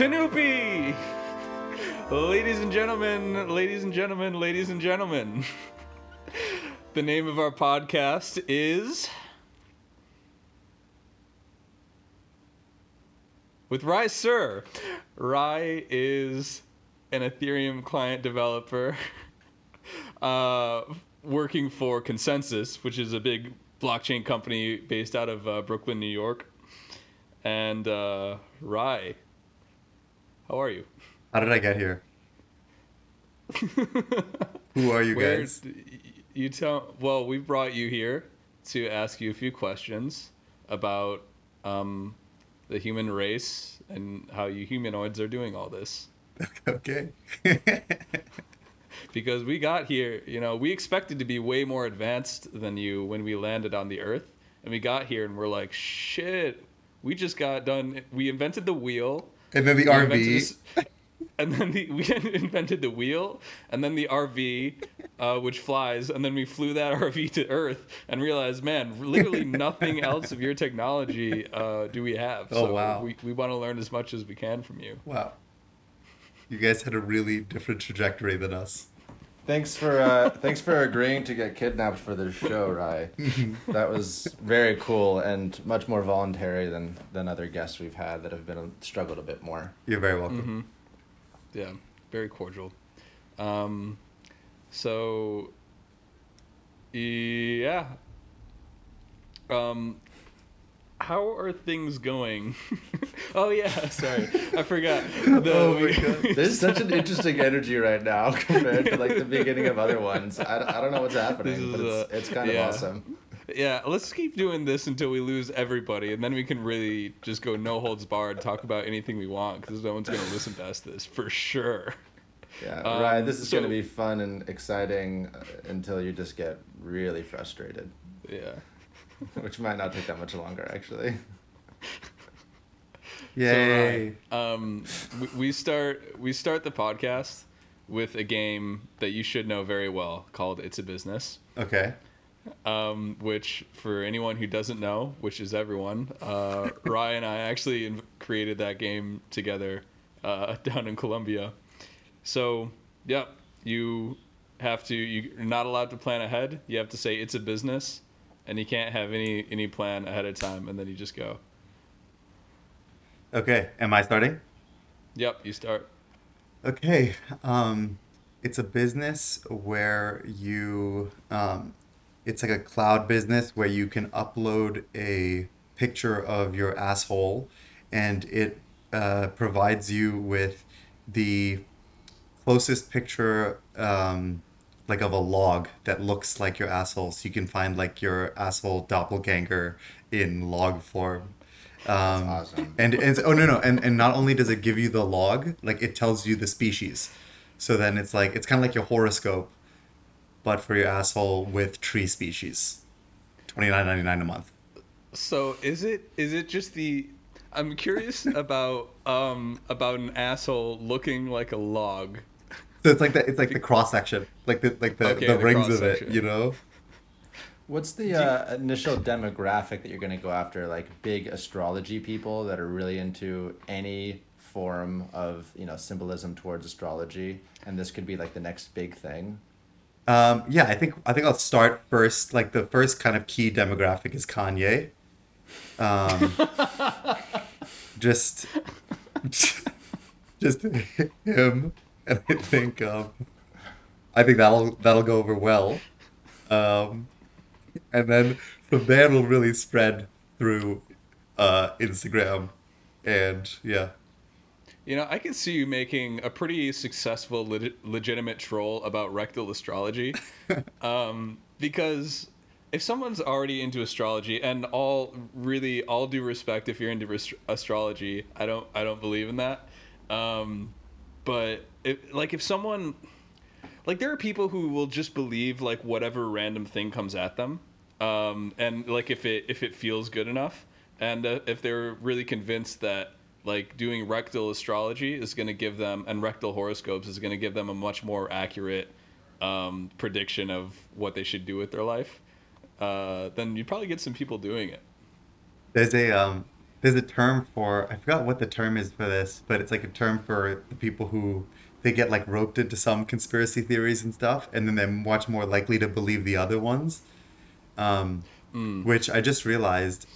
Tanupi! Ladies and gentlemen, ladies and gentlemen, ladies and gentlemen. the name of our podcast is. With Rai Sur. Rai is an Ethereum client developer uh, working for ConsenSys, which is a big blockchain company based out of uh, Brooklyn, New York. And uh, Rai, how are you? How did I get here? Who are you Where- guys? You tell. Well, we brought you here to ask you a few questions about um, the human race and how you humanoids are doing all this. okay. Because we got here, you know, we expected to be way more advanced than you when we landed on the Earth, and we got here and we're like, shit. We just got done. We invented the wheel. And then the We RV. this- and then the, we invented the wheel, and then the RV, uh, which flies, and then we flew that RV to Earth and realized, man, literally nothing else of your technology uh, do we have. Oh, so wow. We, we want to learn as much as we can from you. Wow. You guys had a really different trajectory than us. Thanks for uh, thanks for agreeing to get kidnapped for this show, Rai. that was very cool and much more voluntary than than other guests we've had that have been struggled a bit more. You're very welcome. Yeah, very cordial. Um, so, yeah. Um, how are things going? oh yeah, sorry, I forgot. The, Oh my God. There's such an interesting energy right now compared to like the beginning of other ones. I, I don't know what's happening, This is, but it's, uh, it's kind yeah. of awesome. Yeah, let's keep doing this until we lose everybody, and then we can really just go no holds barred, talk about anything we want, because no one's gonna listen past this for sure. Yeah, Um, Rai, this is so- going to be fun and exciting uh, until you just get really frustrated, Yeah. which might not take that much longer actually. Yay. So, uh, um, we, we start we start the podcast with a game that you should know very well called "It's a Business," okay. um, which for anyone who doesn't know, which is everyone, uh, Ryan and I actually in- created that game together uh, down in Colombia. So, yep, you have to. You're not allowed to plan ahead. You have to say it's a business, and you can't have any any plan ahead of time, and then you just go. Okay. Am I starting? Yep, you start. Okay. Um, it's a business where you, um, it's like a cloud business where you can upload a picture of your asshole and it uh, provides you with the closest picture, um, like of a log that looks like your asshole. So you can find like your asshole doppelganger in log form. Um, awesome. And, and oh no no and and not only does it give you the log, like it tells you the species. So then it's like it's kind of like your horoscope, but for your asshole with tree species. Twenty nine ninety nine a month. So is it is it just the I'm curious about um about an asshole looking like a log. So it's like the it's like the cross section, like the like the, Okay, the the rings of it, you know. What's the uh, initial demographic that you're going to go after? Like big astrology people that are really into any form of you know symbolism towards astrology, and this could be like the next big thing. Um, yeah, I think I think I'll start first. Like the first kind of key demographic is Kanye. Um, just, just him, and I think um, I think that'll that'll go over well. Um, and then from there it'll really spread through uh, Instagram, and yeah. You know, I can see you making a pretty successful leg- legitimate troll about rectal astrology. um, because if someone's already into astrology and all really all due respect if you're into ast- astrology, I don't I don't believe in that. Um, but if, like if someone like there are people who will just believe like whatever random thing comes at them um, and like if it if it feels good enough and uh, if they're really convinced that like doing rectal astrology is going to give them and rectal horoscopes is going to give them a much more accurate um, prediction of what they should do with their life uh, then you'd probably get some people doing it. There's a um, there's a term for I forgot what the term is for this, but it's like a term for the people who they get like roped into some conspiracy theories and stuff, and then they're much more likely to believe the other ones. Um, Which I just realized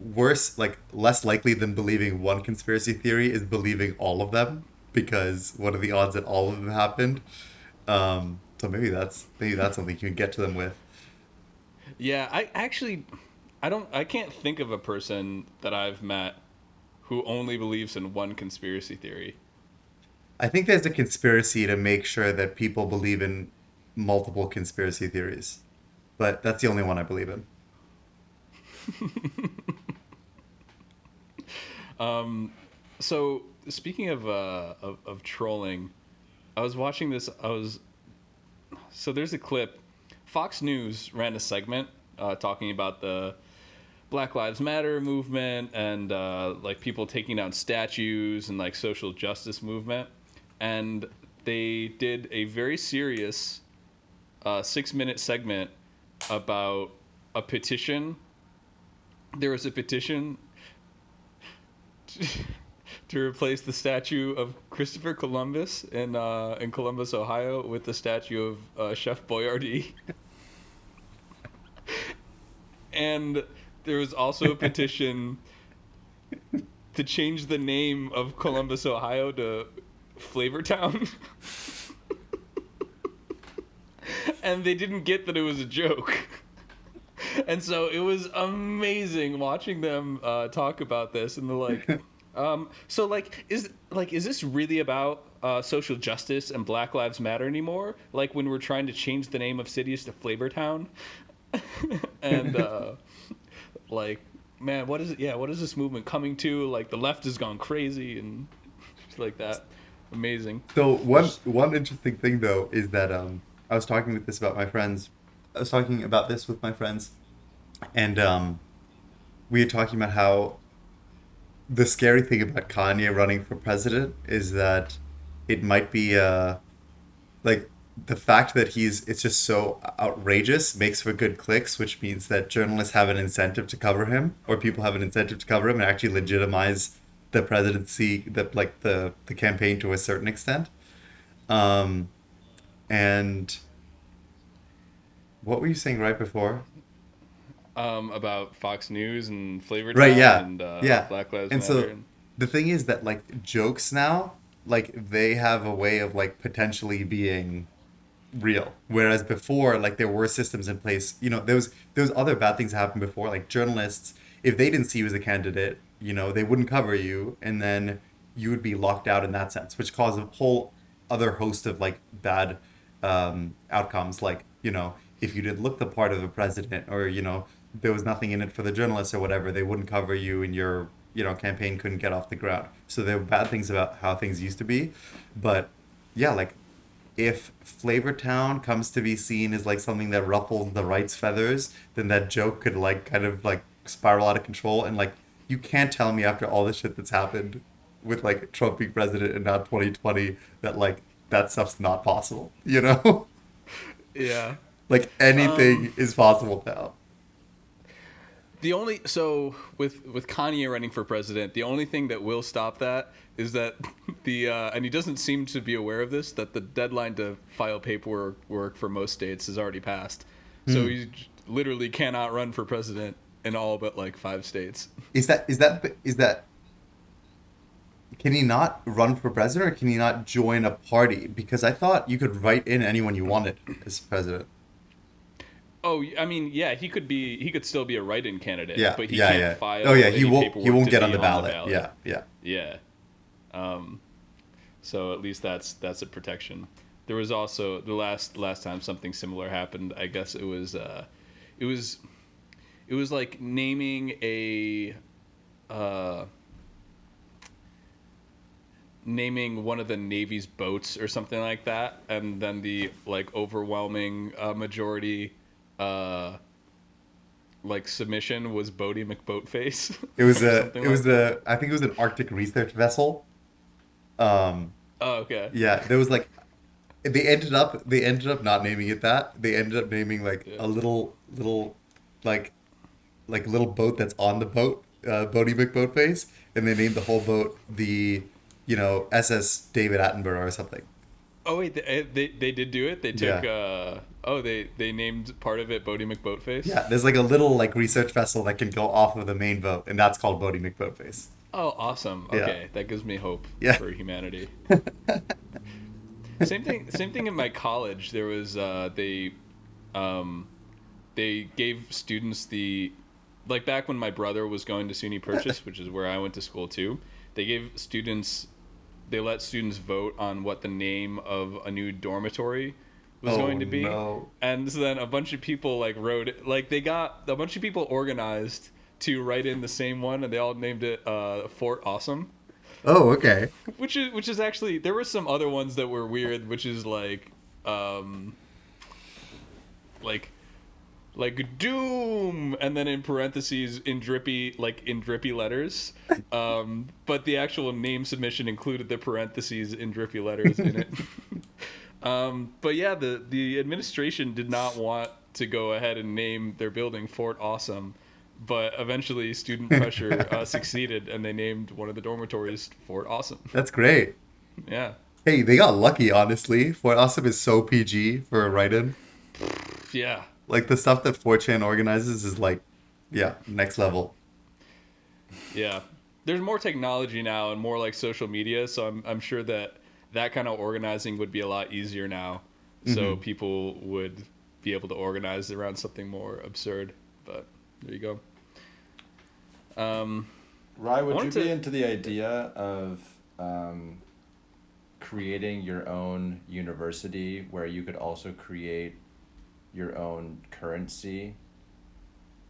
worse, like less likely than believing one conspiracy theory is believing all of them because what are the odds that all of them happened? Um, so maybe that's maybe that's something you can get to them with. Yeah, I actually, I don't, I can't think of a person that I've met who only believes in one conspiracy theory. I think there's a conspiracy to make sure that people believe in multiple conspiracy theories, but that's the only one I believe in. So speaking of, uh, of of trolling, I was watching this. I was so there's a clip. Fox News ran a segment uh, talking about the Black Lives Matter movement and uh, like people taking down statues and like social justice movement, and they did a very serious uh, six minute segment about a petition. There was a petition to replace the statue of Christopher Columbus in uh, in Columbus, Ohio, with the statue of uh, Chef Boyardee. and there was also a petition to change the name of Columbus, Ohio, to Flavortown. and they didn't get that it was a joke. And so it was amazing watching them uh, talk about this, and they're like, um, so like, is like, is this really about uh, social justice and Black Lives Matter anymore? Like when we're trying to change the name of cities to Flavortown, and uh, like, man, what is it? Yeah, what is this movement coming to? Like the left has gone crazy and like that. Amazing. So one one interesting thing though is that um, I was talking with this about my friends. I was talking about this with my friends, and um, we were talking about how the scary thing about Kanye running for president is that it might be uh, like the fact that he's it's just so outrageous makes for good clicks, which means that journalists have an incentive to cover him, or people have an incentive to cover him and actually legitimize the presidency, the like the the campaign to a certain extent. Um, and what were you saying right before? Um, about Fox News and Flavortown Right, yeah, and uh, yeah. Black Lives and Matter. so the thing is that like jokes now, like they have a way of like potentially being real. Whereas before, like there were systems in place. You know, there was there was other bad things happened before. Like journalists, if they didn't see you as a candidate, you know, they wouldn't cover you, and then you would be locked out in that sense, which caused a whole other host of like bad um, outcomes. Like you know, if you didn't look the part of a president, or you know, there was nothing in it for the journalists or whatever, they wouldn't cover you, and your you know campaign couldn't get off the ground. So there were bad things about how things used to be, but yeah, like if Flavortown comes to be seen as like something that ruffles the right's feathers, then that joke could like kind of like spiral out of control. And like you can't tell me after all the shit that's happened with like Trump being president and now 2020 that like that stuff's not possible. You know, yeah. like anything Um, is possible now. The only so with with Kanye running for president, the only thing that will stop that is that the uh, and he doesn't seem to be aware of this that the deadline to file paperwork work for most states has already passed. So Hmm. he literally cannot run for president in all but like five states. Is that is that is that? Can he not run for president, or can he not join a party? Because I thought you could write in anyone you wanted as president. Oh, I mean, yeah, he could be he could still be a write-in candidate, Yeah, but he yeah, can't yeah. file oh yeah, he won't. He won't get be on the ballot. Yeah, yeah. Yeah. Um, so at least that's that's a protection. There was also the last last time something similar happened. I guess it was uh, it was it was like naming a uh, naming one of the navy's boats or something like that, and then the like overwhelming uh, majority uh, like submission was Boaty McBoatface. It was a. It was like a. I think it was an Arctic research vessel. Um. Oh, okay. Yeah, there was like. They ended up. They ended up not naming it that. They ended up naming like Yeah. a little little, like, like little boat that's on the boat uh, Boaty McBoatface, and they named the whole boat the, you know, SS David Attenborough or something. Oh wait, they, they they did do it. They took. Uh, oh, they they named part of it Boaty McBoatface. Yeah, there's like a little like research vessel that can go off of the main boat, and that's called Boaty McBoatface. Oh, awesome. Yeah. Okay, that gives me hope Yeah. for humanity. same thing. Same thing in my college. There was uh, they, um, they gave students the, like back when my brother was going to SUNY Purchase, which is where I went to school too. They gave students, they let students vote on what the name of a new dormitory was Oh, going to be, no. and so then a bunch of people like wrote it. Like they got a bunch of people organized to write in the same one, and they all named it uh, Fort Awesome Oh, okay. which is which is actually there were some other ones that were weird which is like um like like doom and then in parentheses in drippy like in drippy letters um but the actual name submission included the parentheses in drippy letters in it um but yeah the the administration did not want to go ahead and name their building fort awesome but eventually student pressure uh, succeeded and they named one of the dormitories fort awesome That's great. yeah Hey, they got lucky, honestly. Fort Awesome is so PG for a write-in. yeah Like the stuff that 4chan organizes is like, yeah, next level. Yeah. There's more technology now and more like social media, so I'm I'm sure that that kind of organizing would be a lot easier now. So people would be able to organize around something more absurd. But there you go. Um, Rai, would you wanted be into the idea of um, creating your own university where you could also create your own currency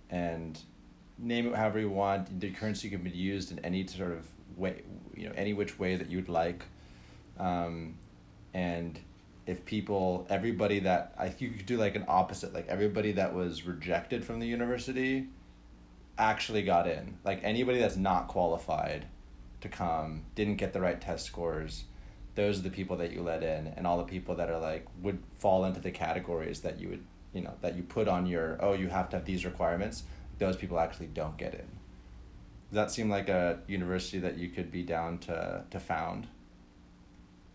and name it however you want? The currency can be used in any sort of way, you know, any which way that you'd like. Um, and if people, everybody that I think you could do like an opposite, like everybody that was rejected from the university actually got in. Like anybody that's not qualified to come, didn't get the right test scores, those are the people that you let in, and all the people that are like would fall into the categories that you would, you know, that you put on your oh you have to have these requirements. Those people actually don't get in. Does that seem like a university that you could be down to to found?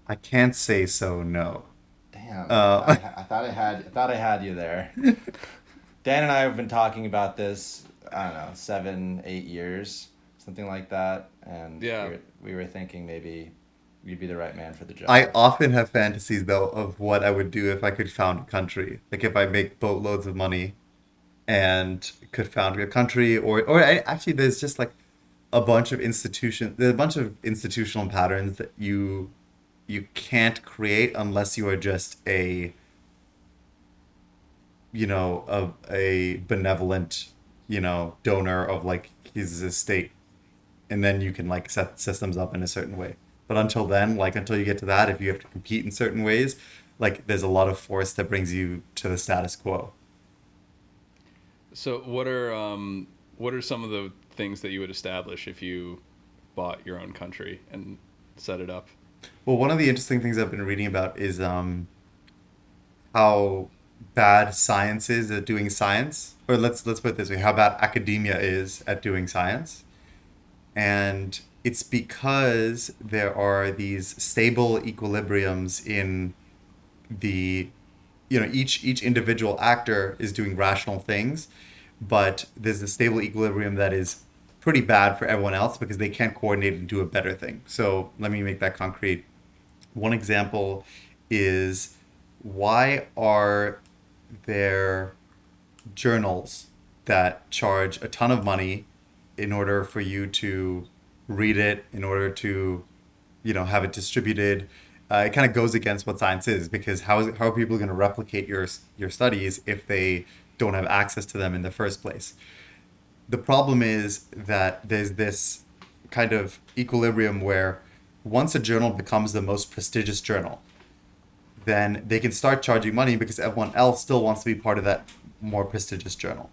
I can't say so, no. Damn, Uh. I, I thought I had I thought I had you there. Dan and I have been talking about this. I don't know, seven, eight years, something like that, and Yeah. we, were, we were thinking maybe you'd be the right man for the job. I often have fantasies though of what I would do if I could found a country. Like if I make boatloads of money and could found a country or or I, actually there's just like a bunch of institution there's a bunch of institutional patterns that you you can't create unless you are just a you know a, a benevolent you know donor of like his estate and then you can like set systems up in a certain way but until then like until you get to that if you have to compete in certain ways like there's a lot of force that brings you to the status quo so what are um, what are some of the things that you would establish if you bought your own country and set it up? well one of the interesting things i've been reading about is um how bad science is at doing science or let's let's put it this way how bad academia is at doing science and it's because there are these stable equilibriums in the you know each each individual actor is doing rational things but there's a stable equilibrium that is pretty bad for everyone else because they can't coordinate and do a better thing. So let me make that concrete. One example is why are there journals that charge a ton of money in order for you to read it in order to you know have it distributed uh, it kind of goes against what science is because how, is how are people going to replicate your your studies if they don't have access to them in the first place the problem is that there's this kind of equilibrium where once a journal becomes the most prestigious journal then they can start charging money because everyone else still wants to be part of that more prestigious journal.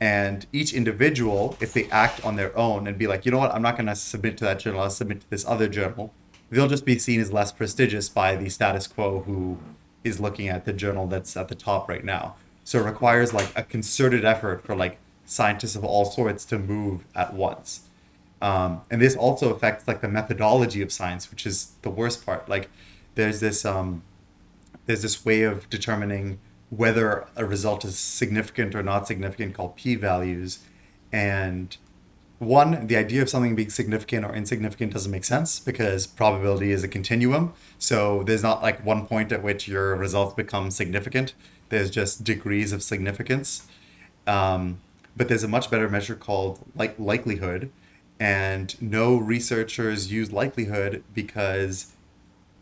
And each individual, if they act on their own and be like, you know what, I'm not going to submit to that journal, I'll submit to this other journal, they'll just be seen as less prestigious by the status quo who is looking at the journal that's at the top right now. So it requires like a concerted effort for like scientists of all sorts to move at once. Um, and this also affects like the methodology of science, which is the worst part. Like there's this um, there's this way of determining whether a result is significant or not significant called p-values. And one the idea of something being significant or insignificant doesn't make sense because probability is a continuum. So there's not like one point at which your results become significant. There's just degrees of significance. Um, but there's a much better measure called like likelihood. And no researchers use likelihood because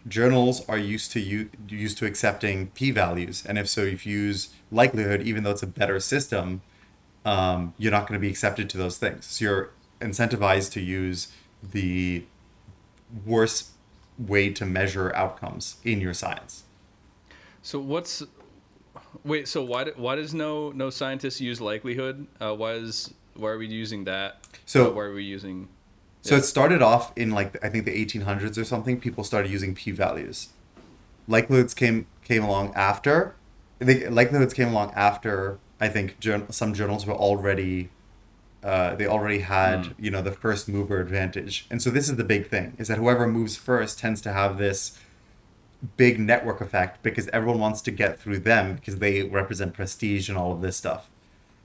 journals are used to u- used to accepting p-values and if so if you use likelihood even though it's a better system um, you're not going to be accepted to those things so you're incentivized to use the worst way to measure outcomes in your science So what's wait? So why why does no no scientists use likelihood? Uh, why is why are we using that? So- Uh, why are we using? So Yeah. it started off in like I think the 1800s or something. People started using p-values. Likelihoods came came along after. Think likelihoods came along after. I think jour- some journals were already. Uh, they already had you know the first mover advantage, and so this is the big thing: is that whoever moves first tends to have this big network effect because everyone wants to get through them because they represent prestige and all of this stuff.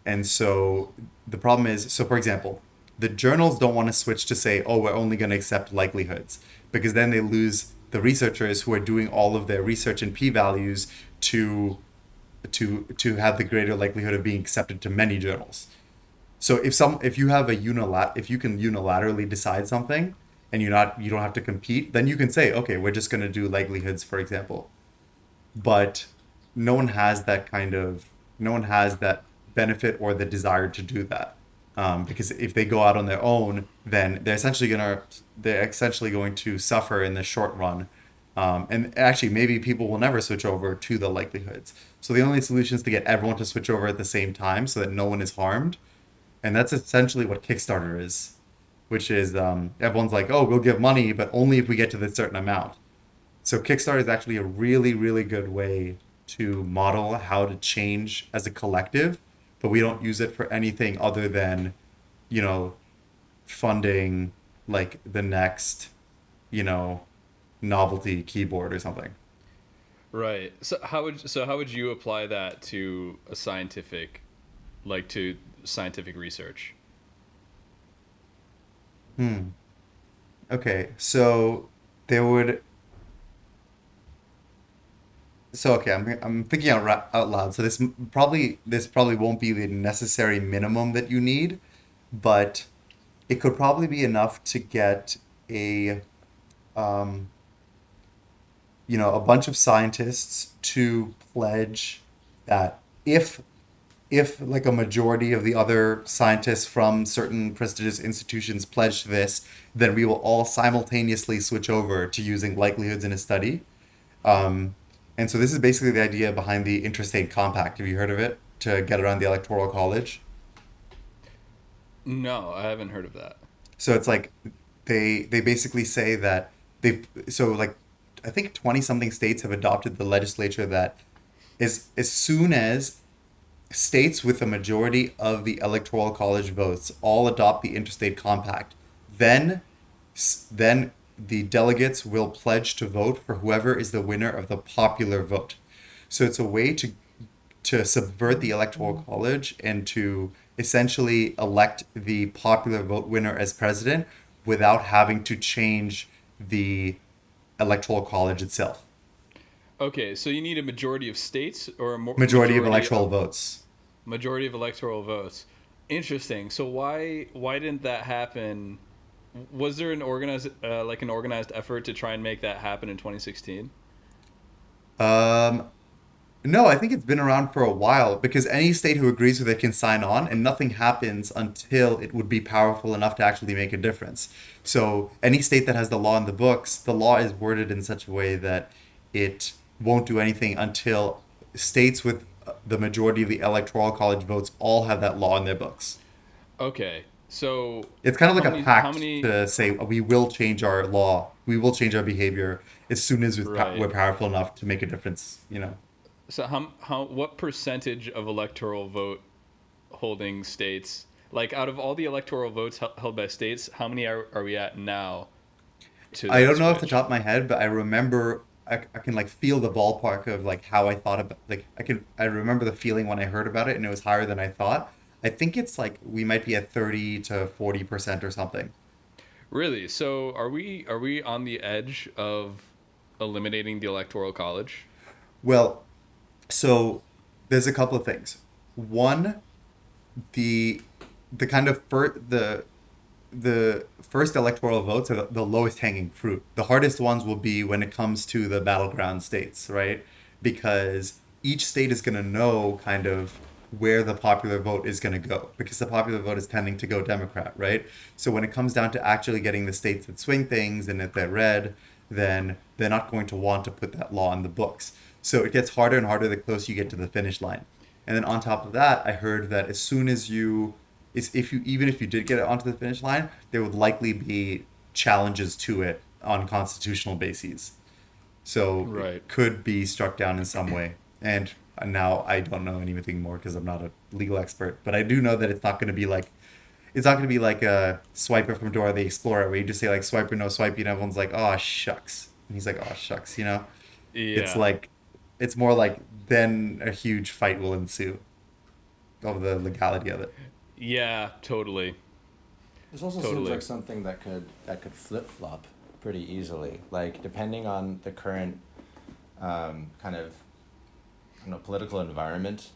And so the problem is so, for example, the journals don't want to switch to say, oh, we're only going to accept likelihoods because then they lose the researchers who are doing all of their research and p values to to to have the greater likelihood of being accepted to many journals. So if some if you have a unilat if you can unilaterally decide something and you're not you don't have to compete, then you can say, okay, we're just going to do likelihoods, for example. But no one has that kind of no one has that benefit or the desire to do that. Um, because if they go out on their own, then they're essentially gonna they're essentially going to suffer in the short run. Um, and actually, maybe people will never switch over to the likelihoods. So the only solution is to get everyone to switch over at the same time so that no one is harmed. And that's essentially what Kickstarter is, which is um, everyone's like, oh, we'll give money, but only if we get to this certain amount. So Kickstarter is actually a really, really good way to model how to change as a collective, but we don't use it for anything other than, you know, funding like the next, you know, novelty keyboard or something. Right. So how would so how would you apply that to a scientific, like to scientific research? Hmm. Okay, so there would. So okay, I'm I'm thinking out ra- out loud. So this probably this probably won't be the necessary minimum that you need, but it could probably be enough to get a, um, you know, a bunch of scientists to pledge that if if like a majority of the other scientists from certain prestigious institutions pledge to this, then we will all simultaneously switch over to using likelihoods in a study. Um, and so this is basically the idea behind the interstate compact. Have you heard of it? To get around the electoral college. No, I haven't heard of that. So it's like they they basically say that they so like I think twenty something states have adopted the legislature that is as soon as states with a majority of the electoral college votes all adopt the interstate compact, then then the delegates will pledge to vote for whoever is the winner of the popular vote. So it's a way to to subvert the electoral mm-hmm. college and to essentially elect the popular vote winner as president without having to change the electoral college itself. Okay, so you need a majority of states or a mo- Majority of electoral votes. majority of electoral votes. Interesting. So why why didn't that happen? Was there an organized uh, like an organized effort to try and make that happen in 2016? Um, no, I think it's been around for a while because any state who agrees with it can sign on, and nothing happens until it would be powerful enough to actually make a difference. So, any state that has the law in the books, the law is worded in such a way that it won't do anything until states with uh, the majority of the electoral college votes all have that law in their books. Okay. So It's kind of like How a many- pact many- to say we will change our law, we will change our behavior as soon as we're, Right. we're powerful enough to make a difference. You know. so how how what percentage of electoral vote holding states. Like out of all the electoral votes held by states, how many are, are we at now? I don't know off the switch? top of my head, but I remember I, I can like feel the ballpark of like how I thought about like I can I remember the feeling when I heard about it and it was higher than I thought. I think it's like we might be at thirty to forty percent or something. Really? So are we are we on the edge of eliminating the electoral college? Well, so there's a couple of things. One, the the kind of fir- the the first electoral votes are the, the lowest hanging fruit. The hardest ones will be when it comes to the battleground states, right? Because each state is going to know kind of where the popular vote is going to go because the popular vote is tending to go Democrat, right? So when it comes down to actually getting the states that swing things and if they're red, then they're not going to want to put that law in the books. So it gets harder and harder the closer you get to the finish line. And then on top of that, I heard that as soon as you is if you even if you did get it onto the finish line, there would likely be challenges to it on constitutional bases. So Right. it could be struck down in some way. And now I don't know anything more because I'm not a legal expert, but I do know that it's not going to be like it's not going to be like a swiper from Dora the Explorer where you just say like swiper no swipe and everyone's like oh shucks and he's like oh shucks you know Yeah. it's like it's more like then a huge fight will ensue over the legality of it. Yeah, totally. This also Totally. seems like something that could that could flip flop pretty easily. Like depending on the current um, kind of you know political environment,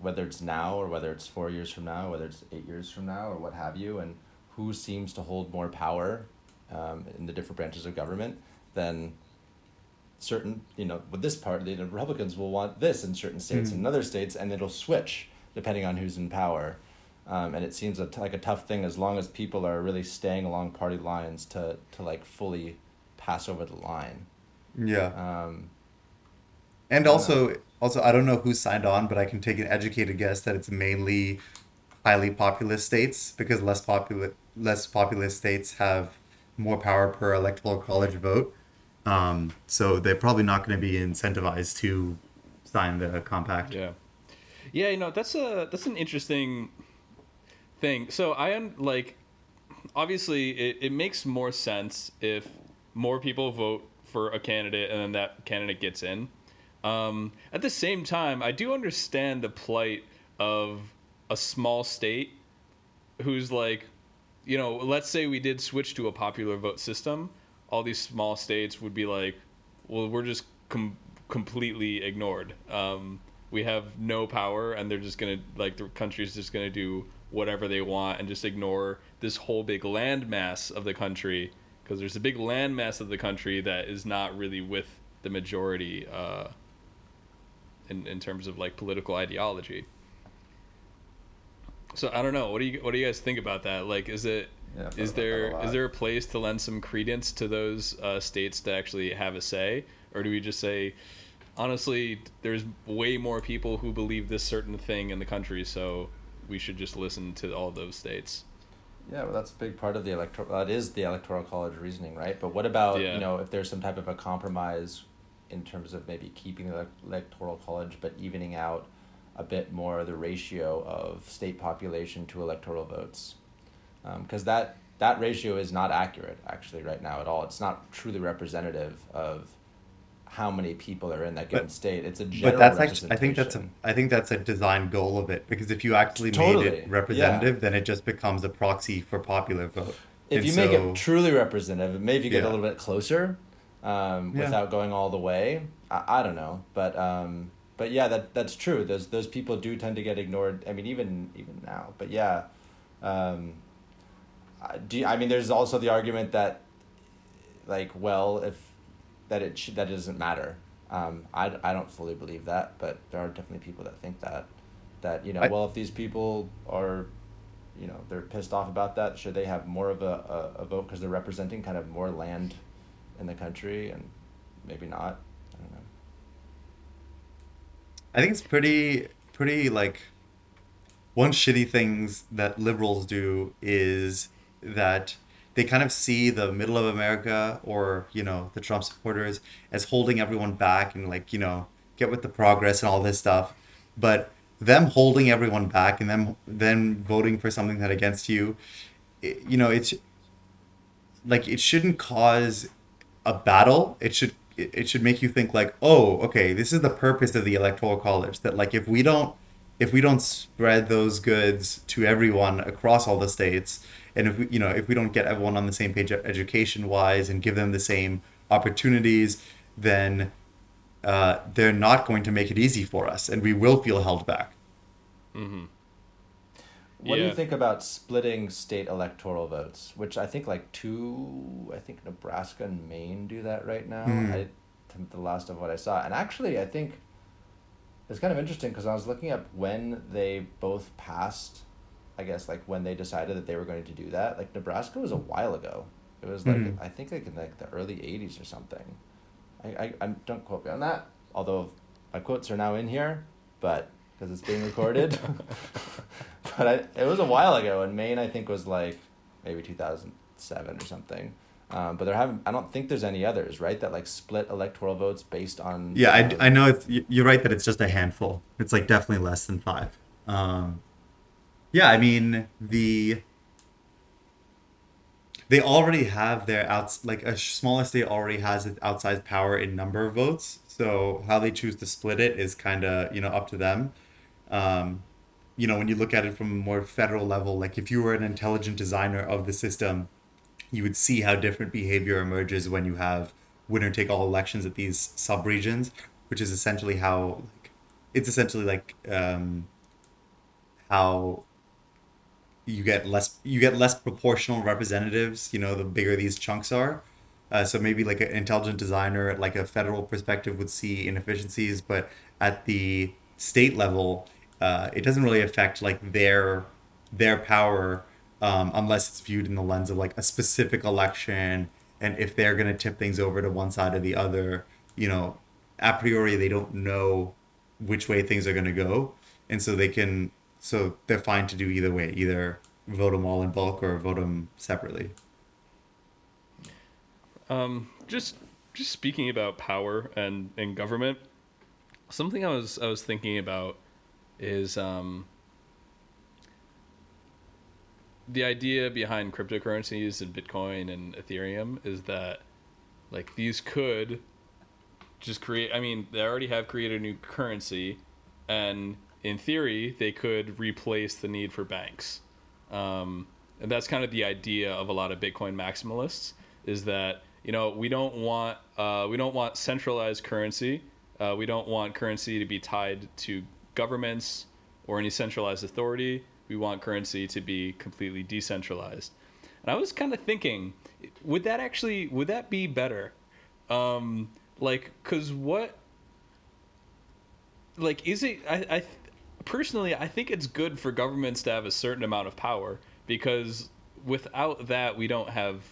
whether it's now or whether it's four years from now, whether it's eight years from now or what have you, and who seems to hold more power um, in the different branches of government, then certain you know with this part the Republicans will want this in certain states and in other states, and it'll switch depending on who's in power. Um, and it seems a t- like a tough thing as long as people are really staying along party lines to, to like fully pass over the line. Yeah. Um, And also, also, I don't know who signed on, but I can take an educated guess that it's mainly highly populous states because less populous less populous states have more power per electoral college vote. Um, so they're probably not going to be incentivized to sign the compact. Yeah. Yeah, you know, that's a that's an interesting thing. So I am like obviously it, it makes more sense if more people vote for a candidate and then that candidate gets in. Um, at the same time, I do understand the plight of a small state who's like, you know, let's say we did switch to a popular vote system, all these small states would be like, well, we're just com- completely ignored. Um, we have no power, and they're just gonna like the country's just gonna do whatever they want and just ignore this whole big landmass of the country because there's a big landmass of the country that is not really with the majority uh, in in terms of like political ideology. So I don't know. What do you what do you guys think about that? Like, is it Yeah, is thought about that a there there a place to lend some credence to those uh, states to actually have a say, or do we just say, honestly, there's way more people who believe this certain thing in the country, so we should just listen to all those states? yeah, well, that's a big part of the electoral. That is the electoral college reasoning, right? But what about Yeah. you know if there's some type of a compromise in terms of maybe keeping the electoral college but evening out a bit more the ratio of state population to electoral votes, um, because that that ratio is not accurate actually right now at all. It's not truly representative of how many people are in that given But- state. It's a general But that's actually, I think that's a. I think that's a design goal of it because if you actually made Totally, it representative, then it just becomes a proxy for popular vote. if And you make it truly representative, maybe you get Yeah. a little bit closer, um, Yeah. without going all the way. I, I don't know, but um, but yeah, that that's true. Those those people do tend to get ignored. I mean, even even now. But yeah, um, I- do you- I mean there's also the argument that, like, well, if that it should that it doesn't matter. Um, I, I don't fully believe that, but there are definitely people that think that, that you know, I- well, if these people are you know they're pissed off about that should they have more of a, a, a vote because they're representing kind of more land in the country and maybe not. I don't know. I think it's pretty pretty like one shitty things that liberals do is that they kind of see the middle of America or you know the Trump supporters as holding everyone back and like you know get with the progress and all this stuff, but them holding everyone back and them then voting for something that against you, it, you know, it's like it shouldn't cause a battle. It should it should make you think like, oh, okay, this is the purpose of the electoral college. That like if we don't if we don't spread those goods to everyone across all the states, and if we you know if we don't get everyone on the same page education wise and give them the same opportunities, then uh, they're not going to make it easy for us, and we will feel held back. What do you think about splitting state electoral votes? Which I think like two, I think Nebraska and Maine do that right now. Hmm. I, the last of what I saw, and actually I think it's kind of interesting because I was looking up when they both passed. I guess like when they decided that they were going to do that. Like Nebraska was a while ago. It was like Mhm. I think like in like the early '80s or something. I, I, I don't quote me on that. Although my quotes are now in here, but because it's being recorded. but I, it was a while ago, and Maine I think was like maybe two thousand seven or something. Um, but there haven't. I don't think there's any others, right? That like split electoral votes based on. Yeah, I, I know it's, you're right that it's just a handful. It's like definitely less than five. Um, yeah, I mean the they already have their outs like a smaller state already has its outsized power in number of votes. So how they choose to split it is kind of you know up to them. Um, you know when you look at it from a more federal level, like if you were an intelligent designer of the system, you would see how different behavior emerges when you have winner take all elections at these subregions, which is essentially how like, it's essentially like um, how you get less you get less proportional representatives. You know, the bigger these chunks are. Uh, so maybe like an intelligent designer at like a federal perspective would see inefficiencies, but at the state level, uh, it doesn't really affect like their their power um, unless it's viewed in the lens of like a specific election and if they're going to tip things over to one side or the other you know a priori they don't know which way things are going to go and so they can so they're fine to do either way either vote them all in bulk or vote them separately. Um, just just speaking about power and and government, something I was I was thinking about is um, the idea behind cryptocurrencies and Bitcoin and Ethereum is that like these could just create. I mean, they already have created a new currency, and in theory, they could replace the need for banks. Um, and that's kind of the idea of a lot of Bitcoin maximalists is that you know we don't want uh, we don't want centralized currency. Uh, we don't want currency to be tied to governments or any centralized authority. We want currency to be completely decentralized. And I was kind of thinking, would that actually would that be better? Um, like, cause what like is it I, I personally i think it's good for governments to have a certain amount of power because without that we don't have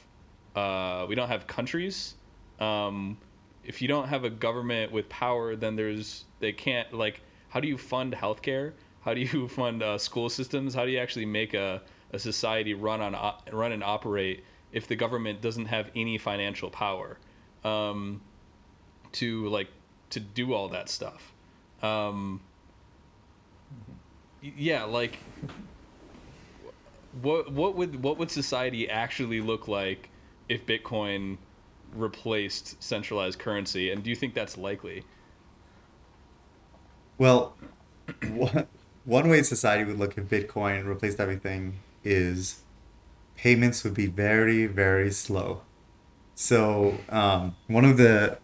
uh, we don't have countries um, if you don't have a government with power then there's they can't like how do you fund healthcare? How do you fund uh, school systems? How do you actually make a, a society run on op- run and operate if the government doesn't have any financial power um, to like to do all that stuff? Um yeah like what what would what would society actually look like if bitcoin replaced centralized currency? And do you think that's likely Well, one way society would look if Bitcoin replaced everything is payments would be very, very slow. So um, one of the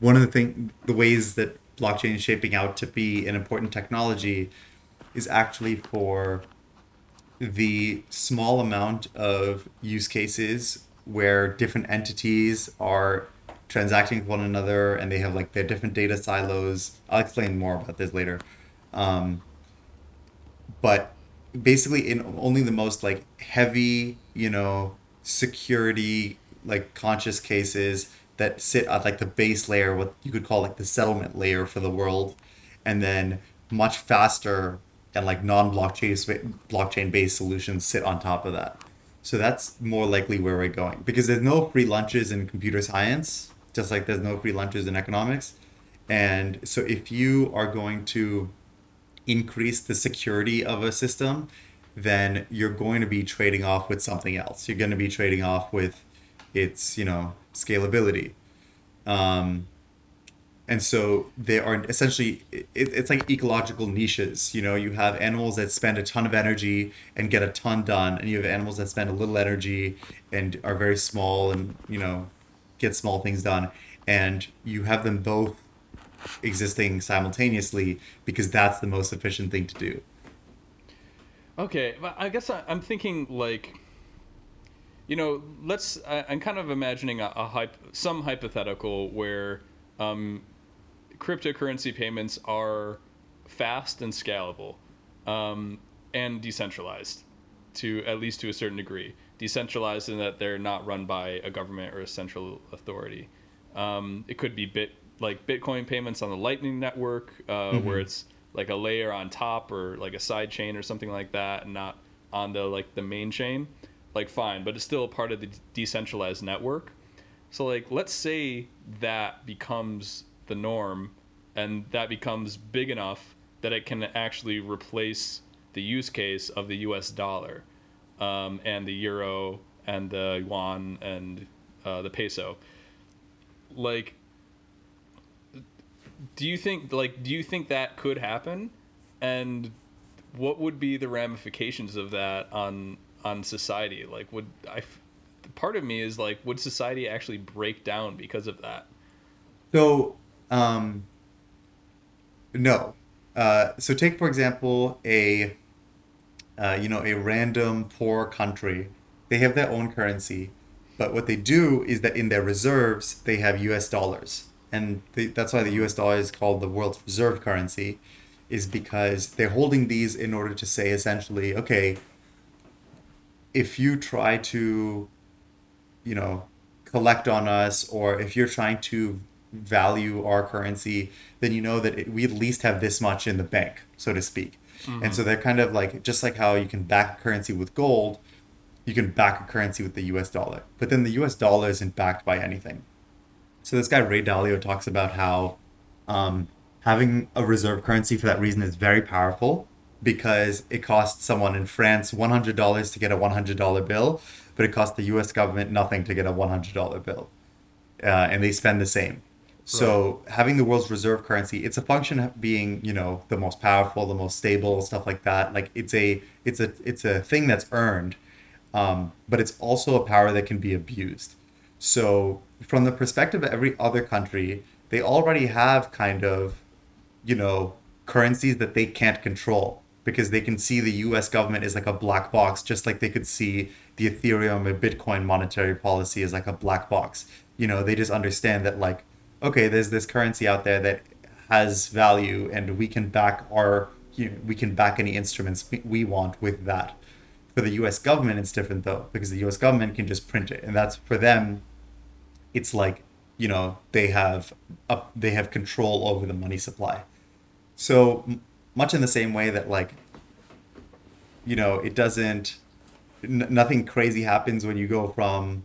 one of the thing the ways that blockchain is shaping out to be an important technology is actually for the small amount of use cases where different entities are transacting with one another and they have like their different data silos. I'll explain more about this later. Um, but basically, in only the most like heavy, you know, security like conscious cases that sit at like the base layer, what you could call like the settlement layer for the world, and then much faster and like non-blockchain blockchain based solutions sit on top of that. So that's more likely where we're going because there's no free lunches in computer science, just like there's no free lunches in economics. And so if you are going to increase the security of a system, then you're going to be trading off with something else. You're going to be trading off with its, you know, scalability. Um, and so they are essentially it, it's like ecological niches you know you have animals that spend a ton of energy and get a ton done and you have animals that spend a little energy and are very small and you know get small things done and you have them both existing simultaneously because that's the most efficient thing to do Okay, but I guess I, I'm thinking like, you know, let's. I, I'm kind of imagining a, a hype, some hypothetical where um, cryptocurrency payments are fast and scalable, um, and decentralized, to at least to a certain degree. Decentralized in that they're not run by a government or a central authority. Um, it could be bit like Bitcoin payments on the Lightning Network, uh, where it's like a layer on top or like a side chain or something like that, and not on the like the main chain. Like fine, but it's still a part of the decentralized network. So like let's say that becomes the norm and that becomes big enough that it can actually replace the use case of the US dollar um, and the euro and the yuan and uh, the peso. Like do you think like do you think that could happen and what would be the ramifications of that on on society like would I? part of me is like would society actually break down because of that So, um, no. Uh, so take for example a, uh, you know, a random poor country. They have their own currency, but what they do is that in their reserves they have U.S. dollars, and they, that's why the U.S. dollar is called the world's reserve currency, is because they're holding these in order to say essentially, okay, if you try to you know collect on us or if you're trying to value our currency then you know that it, we at least have this much in the bank so to speak and so they're kind of like just like how you can back a currency with gold you can back a currency with the us dollar but then the us dollar isn't backed by anything so this guy ray dalio talks about how um, having a reserve currency for that reason is very powerful because it costs someone in France $100 to get a $100 bill, but it costs the US government nothing to get a $100 bill. Uh, and they spend the same. So having the world's reserve currency, it's a function of being, you know, the most powerful, the most stable, stuff like that. Like it's a it's a it's a thing that's earned, um, but it's also a power that can be abused. So from the perspective of every other country, they already have kind of you know, currencies that they can't control because they can see the US government is like a black box, just like they could see the Ethereum or Bitcoin monetary policy is like a black box. You know, they just understand that, like, okay, there's this currency out there that has value and we can back our, you know, we can back any instruments we- want with that. For the US government, it's different though, because the US government can just print it. And that's for them, it's like, you know, they have up, they have control over the money supply. So m- much in the same way that like, you know, it doesn't, n- nothing crazy happens when you go from,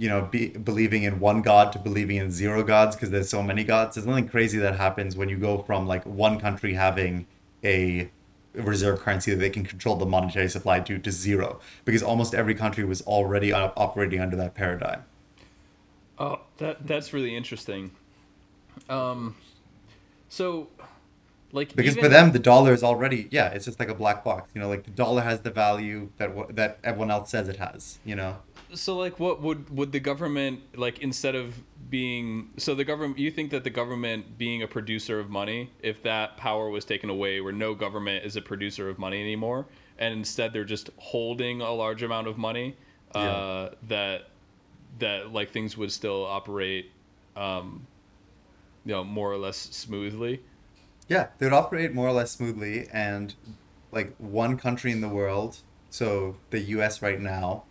you know, be, believing in one god to believing in zero gods because there's so many gods. There's nothing crazy that happens when you go from like one country having a reserve currency that they can control the monetary supply to to zero because almost every country was already op- operating under that paradigm. Oh, that that's really interesting. Um, so, like because even, for them the dollar is already yeah it's just like a black box you know like the dollar has the value that that everyone else says it has you know so like what would would the government like instead of being so the government you think that the government being a producer of money if that power was taken away where no government is a producer of money anymore and instead they're just holding a large amount of money uh, that that like things would still operate um, you know more or less smoothly? Yeah they would operate more or less smoothly and like one country in the world so the us right now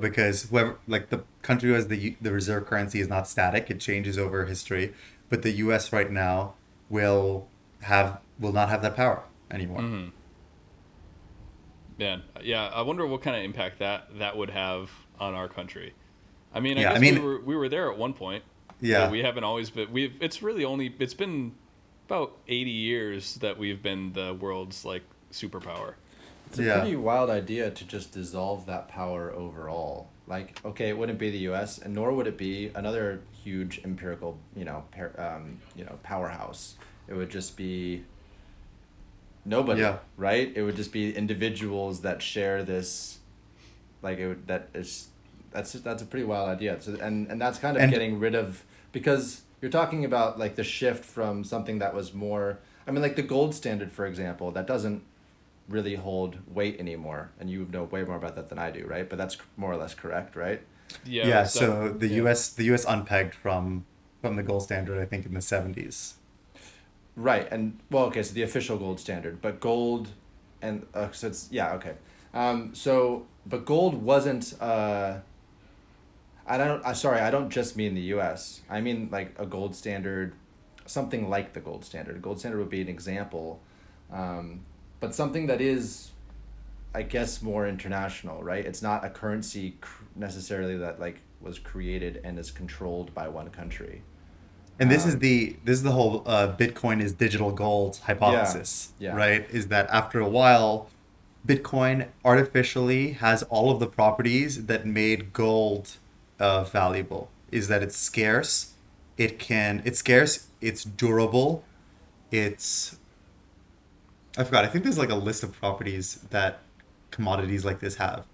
because whoever like the country who has the the reserve currency is not static it changes over history but the us right now will have will not have that power anymore Mm-hmm. Yeah, yeah. I wonder what kind of impact that that would have on our country. I mean, I Yeah, I mean- we were we were there at one point. Yeah. we haven't always been. We've. It's really only. It's been about 80 years that we've been the world's like superpower. It's a Yeah. pretty wild idea to just dissolve that power overall. Like, okay, it wouldn't be the U.S. and nor would it be another huge empirical, you know, par- um, you know, powerhouse. It would just be nobody, Yeah. right? It would just be individuals that share this, like it would, that is, that's that's a pretty wild idea. So and and that's kind of And- getting rid of because you're talking about like the shift from something that was more. I mean, like the gold standard, for example, that doesn't really hold weight anymore, and you know way more about that than I do, right? But that's more or less correct, right? Yeah. Yeah, so- so the yeah. US the US unpegged from from the gold standard I think in the 70s. Right, and well, okay, so the official gold standard, but gold, and uh, so it's yeah, okay. Um, so but gold wasn't. Uh, I don't. I sorry, I don't just mean the U.S. I mean like a gold standard, something like the gold standard. Gold standard would be an example, um, but something that is, I guess, more international, right? It's not a currency cr- necessarily that like was created and is controlled by one country. And this is Um, the this is the whole uh, Bitcoin is digital gold hypothesis, yeah. right? Is that after a while, Bitcoin artificially has all of the properties that made gold uh, valuable. Is that it's scarce, it can it's scarce, it's durable, it's I forgot. I think there's like a list of properties that commodities like this have.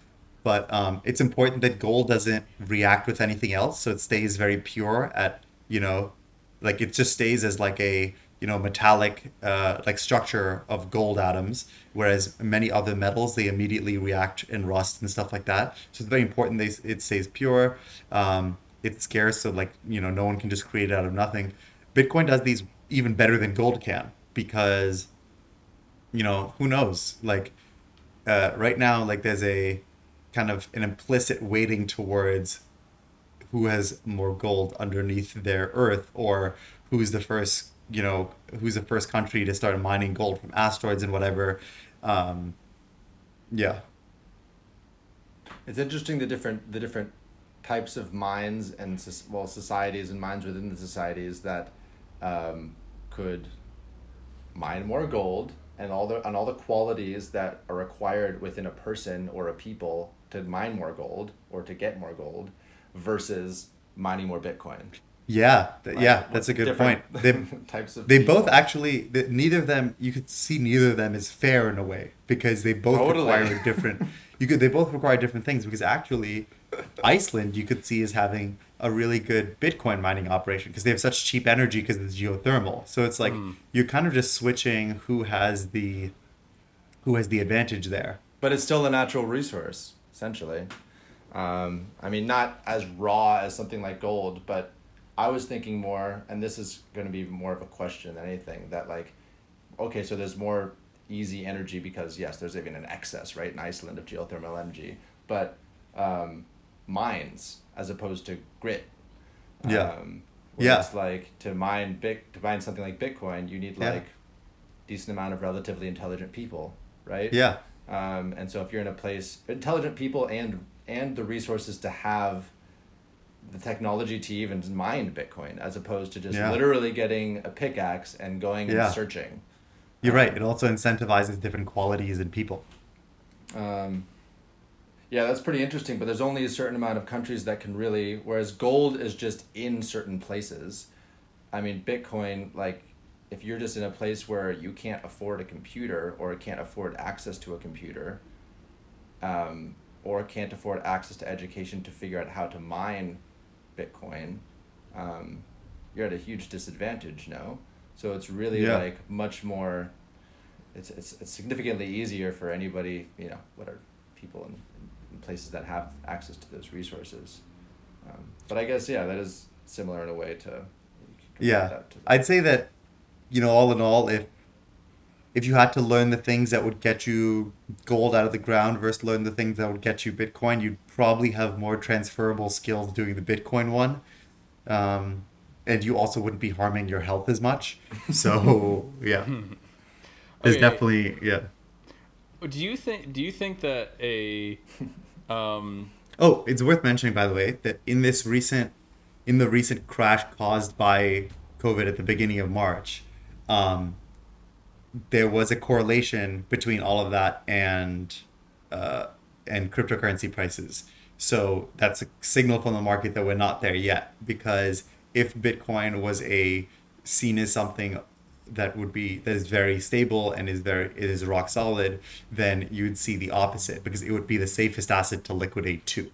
But um, it's important that gold doesn't react with anything else, so it stays very pure at you know, like it just stays as like a you know metallic uh, like structure of gold atoms, whereas many other metals they immediately react and rust and stuff like that. So it's very important they it stays pure. Um, it's scarce, so like you know no one can just create it out of nothing. Bitcoin does these even better than gold can because you know who knows? Like uh, right now like there's a kind of an implicit weighting towards who has more gold underneath their earth or who's the first you know who's the first country to start mining gold from asteroids and whatever. Um, yeah. It's interesting the different the different types of minds and well societies and minds within the societies that um, could mine more gold and all the and all the qualities that are required within a person or a people to mine more gold or to get more gold versus mining more Bitcoin. yeah th- yeah that's a good point they, types of they people. both actually th- neither of them you could see neither of them is fair in a way because they both Totally. require different you could they both require different things because actually iceland you could see as having a really good bitcoin mining operation because they have such cheap energy because it's geothermal. So it's like you're kind of just switching who has the who has the advantage there. But it's still a natural resource essentially. Um, i mean not as raw as something like gold but i was thinking more and this is going to be more of a question than anything that like okay so there's more easy energy because yes there's even an excess right in iceland of geothermal energy. But um, mines as opposed to grit Yeah. um, where Yeah. it's like to mine big to mine something like bitcoin you need Yeah. like decent amount of relatively intelligent people right yeah um, and so if you're in a place intelligent people and and the resources to have the technology to even mine bitcoin as opposed to just Yeah. literally getting a pickaxe and going Yeah. and searching you're right it also incentivizes different qualities in people um, yeah that's pretty interesting but there's only a certain amount of countries that can really whereas gold is just in certain places i mean bitcoin like if you're just in a place where you can't afford a computer or can't afford access to a computer um, or can't afford access to education to figure out how to mine bitcoin um, you're at a huge disadvantage no so it's really Yeah. like much more it's, it's, it's significantly easier for anybody you know what are people in, in places that have access to those resources um, but i guess yeah that is similar in a way to you could compare Yeah, to- I'd say that, you know, all in all, if if you had to learn the things that would get you gold out of the ground versus learn the things that would get you Bitcoin, you'd probably have more transferable skills doing the Bitcoin one, um, and you also wouldn't be harming your health as much. So yeah, there's Okay. definitely yeah. Do you think? Do you think that a, um, Oh, it's worth mentioning, by the way, that in this recent, in the recent crash caused by COVID at the beginning of March, um, there was a correlation between all of that and uh, and cryptocurrency prices. So that's a signal from the market that we're not there yet. Because if Bitcoin was a seen as something that would be that is very stable and is very it is rock solid, then you'd see the opposite because it would be the safest asset to liquidate too.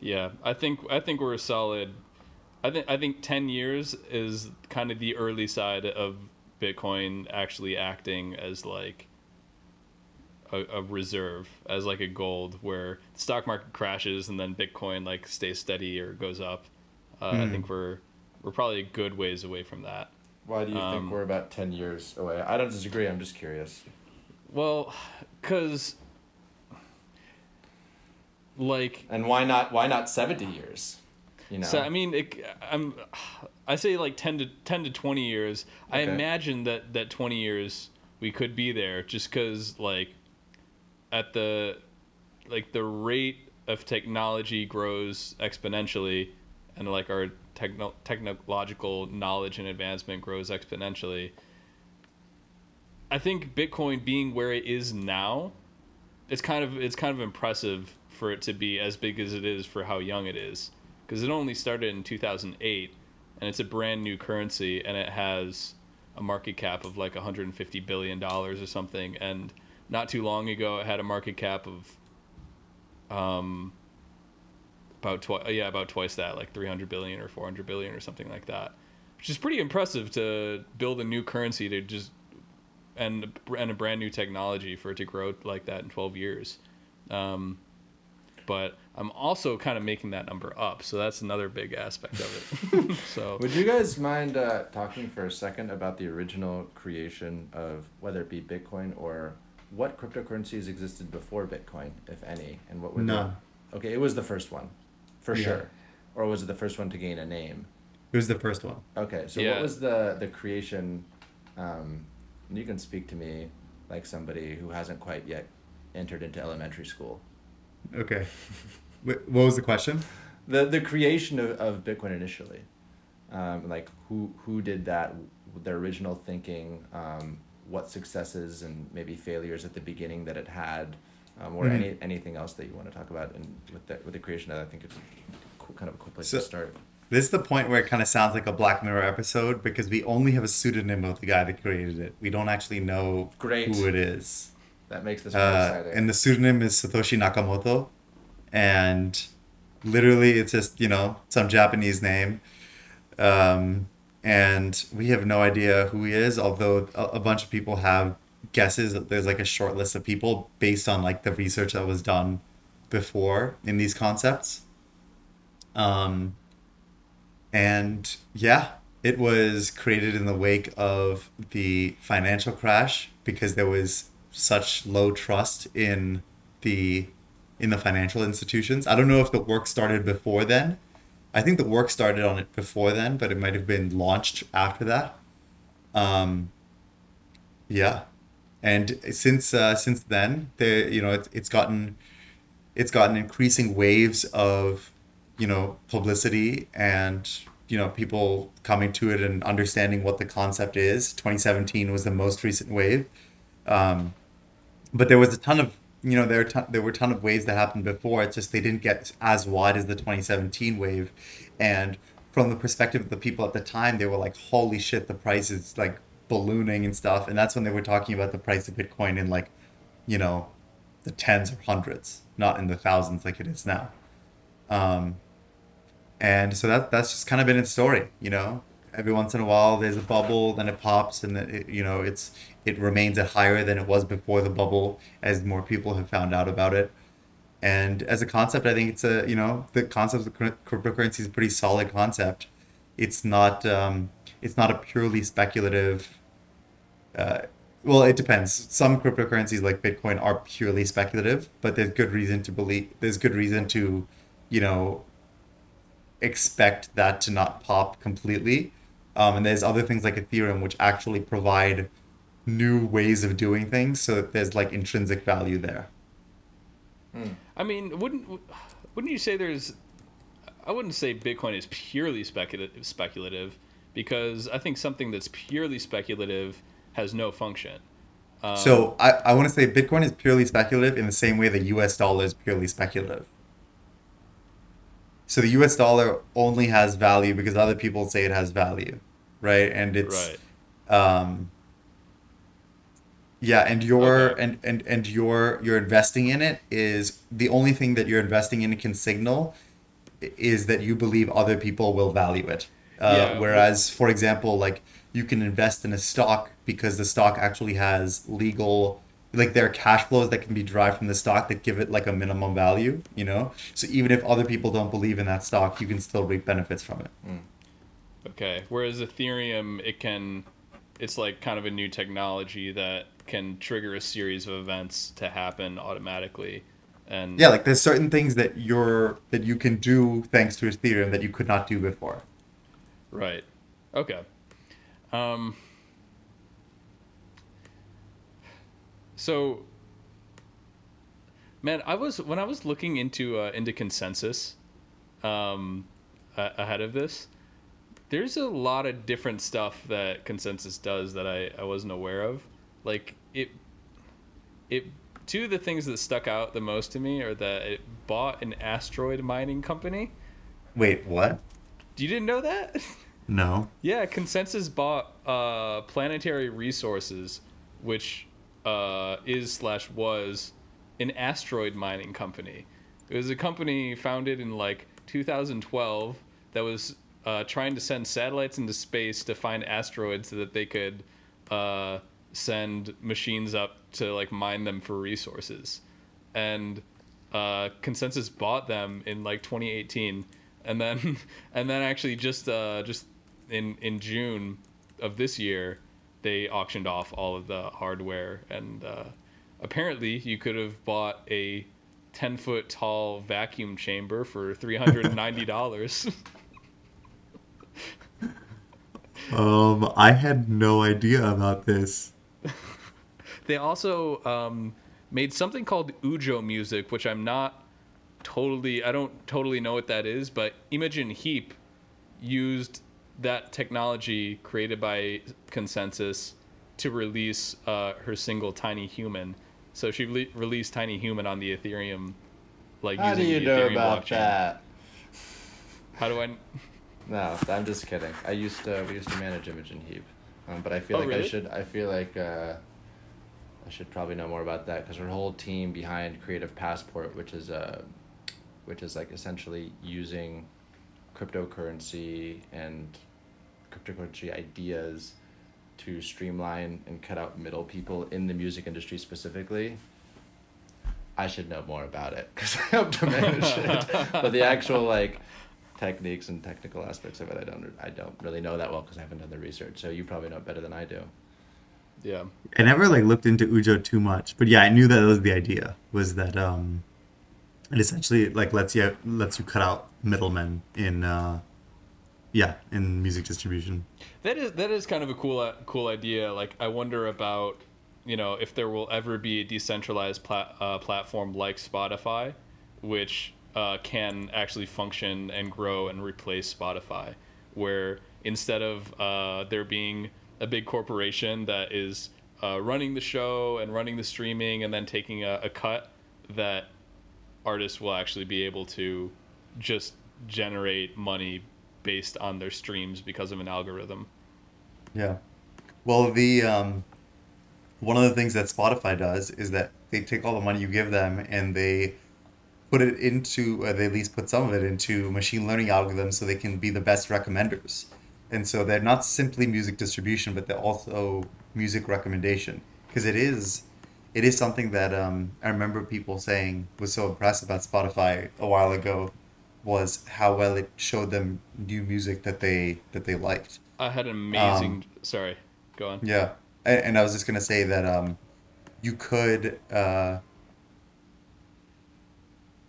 Yeah, I think I think we're a solid. I think I think ten years is kind of the early side of Bitcoin actually acting as like a, a reserve, as like a gold, where the stock market crashes and then Bitcoin like stays steady or goes up. Uh, I think we're we're probably a good ways away from that. Why do you Um, think we're about 10 years away? I don't disagree. I'm just curious. Well, because like And why not why not 70 years? You know. So I mean, it, I'm, I say like ten to ten to twenty years. I imagine that that twenty years we could be there, just because like, at the, like the rate of technology grows exponentially, and like our techno- technological knowledge and advancement grows exponentially. I think Bitcoin being where it is now, it's kind of it's kind of impressive for it to be as big as it is for how young it is because it only started in 2008 and it's a brand new currency and it has a market cap of like 150 billion dollars or something and not too long ago it had a market cap of um about twice yeah about twice that like 300 billion or 400 billion or something like that which is pretty impressive to build a new currency to just and and a brand new technology for it to grow like that in 12 years um, but I'm also kind of making that number up, so that's another big aspect of it. so Would you guys mind uh, talking for a second about the original creation of whether it be Bitcoin or what cryptocurrencies existed before Bitcoin, if any, and what were the- None. Okay, it was the first one, for Yeah. sure. Or was it the first one to gain a name? It was the first one. Okay, so Yeah. what was the the creation? Um, and you can speak to me like somebody who hasn't quite yet entered into elementary school. Okay. What was the question? The the creation of, of Bitcoin initially, um, like who who did that? Their original thinking, um, what successes and maybe failures at the beginning that it had, um, or Mhm. any anything else that you want to talk about. And with the with the creation, of that, I think it's cool, kind of a cool place So- to start. This is the point where it kind of sounds like a Black Mirror episode because we only have a pseudonym of the guy that created it. We don't actually know Great. who it is. That makes this more Uh, exciting. and the pseudonym is Satoshi Nakamoto. And literally, it's just, you know, some Japanese name. Um, and we have no idea who he is, although a, a bunch of people have guesses. There's like a short list of people based on like the research that was done before in these concepts. Um, and yeah, it was created in the wake of the financial crash because there was such low trust in the in the financial institutions. I don't know if the work started before then. I think the work started on it before then, but it might have been launched after that. Um, yeah, and since uh, since then, the you know it's it's gotten it's gotten increasing waves of you know publicity and you know people coming to it and understanding what the concept is. 2017 was the most recent wave. Um, but there was a ton of you know there were ton, there were a ton of waves that happened before. It's just they didn't get as wide as the 2017 wave. And from the perspective of the people at the time they were like holy shit the price is like ballooning and stuff and that's when they were talking about the price of bitcoin in like you know the tens or hundreds not in the thousands like it is now. Um, and so that that's just kind of been its story you know? Every once in a while there's a bubble then it pops and then it, you know it's it remains at higher than it was before the bubble as more people have found out about it. And as a concept i think it's a you know the concept of cryptocurrency is a pretty solid concept. It's not um, it's not a purely speculative uh, well it depends some cryptocurrencies like bitcoin are purely speculative but there's good reason to believe there's good reason to you know expect that to not pop completely. Um, and there's other things like Ethereum which actually provide new ways of doing things, so that there's like intrinsic value there. I mean, wouldn't wouldn't you say there's? I wouldn't say Bitcoin is purely speculative, speculative because I think something that's purely speculative has no function. Um, so I, I want to say Bitcoin is purely speculative in the same way the US dollar is purely speculative. So the US dollar only has value because other people say it has value, right? And it's right. um yeah, and your Okay. and, and and your your investing in it is the only thing that you're investing in can signal is that you believe other people will value it. Uh, Yeah. Whereas, for example, like you can invest in a stock because the stock actually has legal, like there are cash flows that can be derived from the stock that give it like a minimum value. You know, so even if other people don't believe in that stock, you can still reap benefits from it. Okay. Whereas Ethereum, it can, it's like kind of a new technology that can trigger a series of events to happen automatically, and Yeah, like there's certain things that you're that you can do thanks to Ethereum that you could not do before. Right. Okay. Um. So, man, I was when I was looking into uh, into ConsenSys, um, a- ahead of this, there's a lot of different stuff that ConsenSys does that I I wasn't aware of. Like it, it. Two of the things that stuck out the most to me are that it bought an asteroid mining company. Wait, what? You didn't know that? No. Yeah, ConsenSys bought uh, Planetary Resources, which uh, is slash was an asteroid mining company. It was a company founded in like 2012 that was uh, trying to send satellites into space to find asteroids so that they could uh, send machines up to like mine them for resources. And uh, ConsenSys bought them in like 2018, and then and then actually just uh, just in in June of this year, they auctioned off all of the hardware, and uh, apparently you could have bought a 10 foot tall vacuum chamber for $390. Um, I had no idea about this. they also um, made something called Ujo music, which I'm not totally, I don't totally know what that is, but Imogen Heap used that technology created by ConsenSys to release uh, her single Tiny Human. So she re- released Tiny Human on the Ethereum, like How do you know Ethereum about blockchain. that? How do I? No, I'm just kidding. I used to we used to manage Imogen Heap, um, but I feel Oh, like I should I feel like uh, I should probably know more about that because her whole team behind Creative Passport, which is uh, which is like essentially using cryptocurrency and cryptocurrency ideas to streamline and cut out middle people in the music industry specifically. I should know more about it because I helped to manage it. But the actual like techniques and technical aspects of it, I don't I don't really know that well because I haven't done the research. So you probably know it better than I do. Yeah. I never like looked into Ujo too much, but yeah, I knew that was the idea. Was that um, it essentially like lets you lets you cut out middlemen in uh, yeah, in music distribution. That is that is kind of a cool uh, cool idea. Like I wonder about you know if there will ever be a decentralized plat- uh, platform like Spotify, which uh, can actually function and grow and replace Spotify, where instead of uh, there being a big corporation that is uh, running the show and running the streaming and then taking a, a cut, that artists will actually be able to just generate money based on their streams because of an algorithm. Yeah. Well, the um, one of the things that Spotify does is that they take all the money you give them and they put it into, uh, they at least put some of it into machine learning algorithms so they can be the best recommenders. And so they're not simply music distribution, but they're also music recommendation because it is, it is something that um, I remember people saying was so impressed about Spotify a while ago was how well it showed them new music that they that they liked. I had an amazing. sorry, go on. Yeah, and, and I was just gonna say that um, you could uh,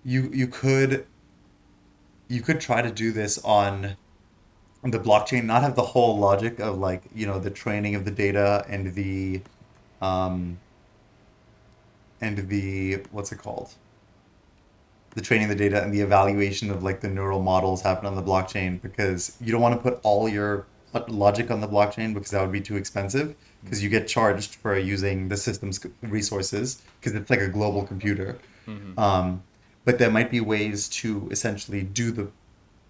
you you could you could try to do this on on the blockchain, not have the whole logic of like you know the training of the data and the um, and the what's it called the training of the data and the evaluation of like the neural models happen on the blockchain because you don't want to put all your logic on the blockchain because that would be too expensive because you get charged for using the system's resources because it's like a global computer. Mm-hmm. Um, but there might be ways to essentially do the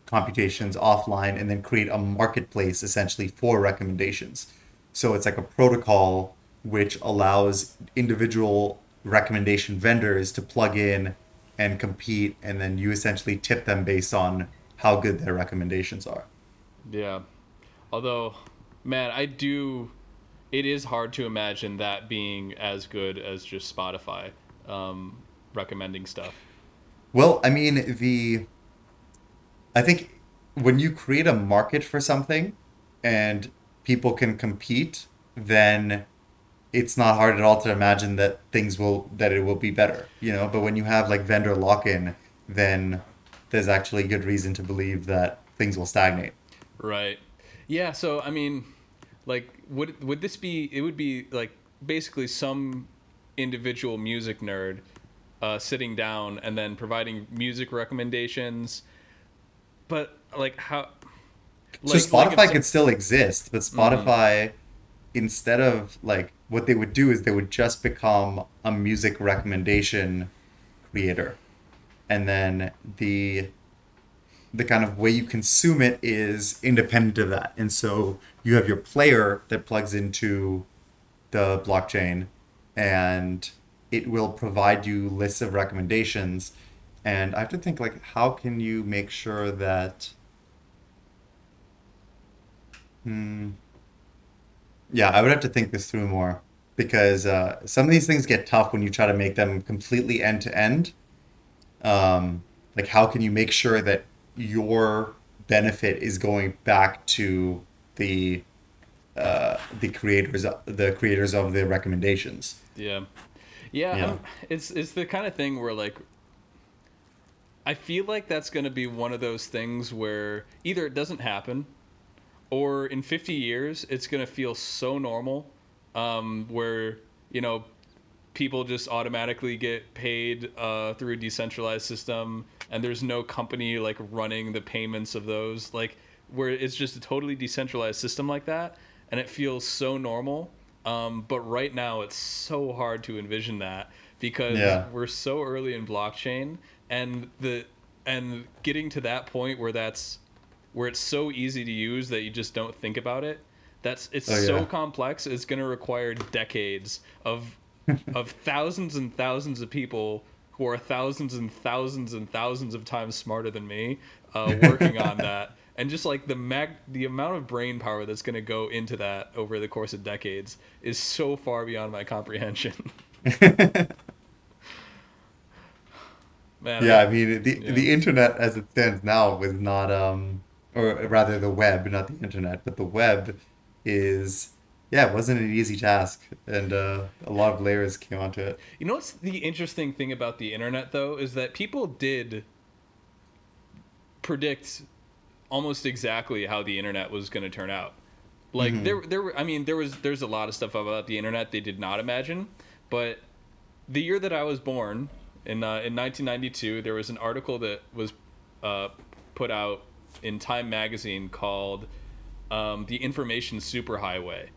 computations offline and then create a marketplace essentially for recommendations. So it's like a protocol which allows individual recommendation vendors to plug in and compete and then you essentially tip them based on how good their recommendations are. Yeah. Although, man, I do. It is hard to imagine that being as good as just Spotify um, recommending stuff. Well, I mean, the. I think when you create a market for something and people can compete, then it's not hard at all to imagine that things will that it will be better, you know. But when you have like vendor lock-in, then there's actually good reason to believe that things will stagnate. Right. Yeah. So I mean, like, would would this be? It would be like basically some individual music nerd uh, sitting down and then providing music recommendations. But like how? Like, so Spotify like could still exist, but mm-hmm. Spotify, mm-hmm. instead of like what they would do is they would just become a music recommendation creator, and then the the kind of way you consume it is independent of that. And so you have your player that plugs into the blockchain and it will provide you lists of recommendations. And I have to think like how can you make sure that hmm yeah, I would have to think this through more because uh, some of these things get tough when you try to make them completely end to end. Um, like how can you make sure that your benefit is going back to the uh, the creators the creators of the recommendations. Yeah, yeah. yeah. it's it's the kind of thing where like I feel like that's going to be one of those things where either it doesn't happen, or in fifty years it's going to feel so normal, um, where you know people just automatically get paid uh, through a decentralized system and there's no company like running the payments of those like where it's just a totally decentralized system like that and it feels so normal um, but right now it's so hard to envision that because yeah. we're so early in blockchain and the and getting to that point where that's where it's so easy to use that you just don't think about it that's it's oh, yeah. so complex it's going to require decades of of thousands and thousands of people who are thousands and thousands and thousands of times smarter than me uh, working on that and just like the mag the amount of brain power that's going to go into that over the course of decades is so far beyond my comprehension Man, yeah, I, mean the yeah. the internet as it stands now is not um or rather the web, not the internet, but the web is yeah, it wasn't an easy task, and uh, a lot of layers came onto it. You know what's the interesting thing about the internet, though, is that people did predict almost exactly how the internet was going to turn out. Like mm-hmm. there, there were. I mean, there was. There's a lot of stuff about the internet they did not imagine, but the year that I was born, in uh, in 1992, there was an article that was uh, put out in Time magazine called um, "The Information Superhighway."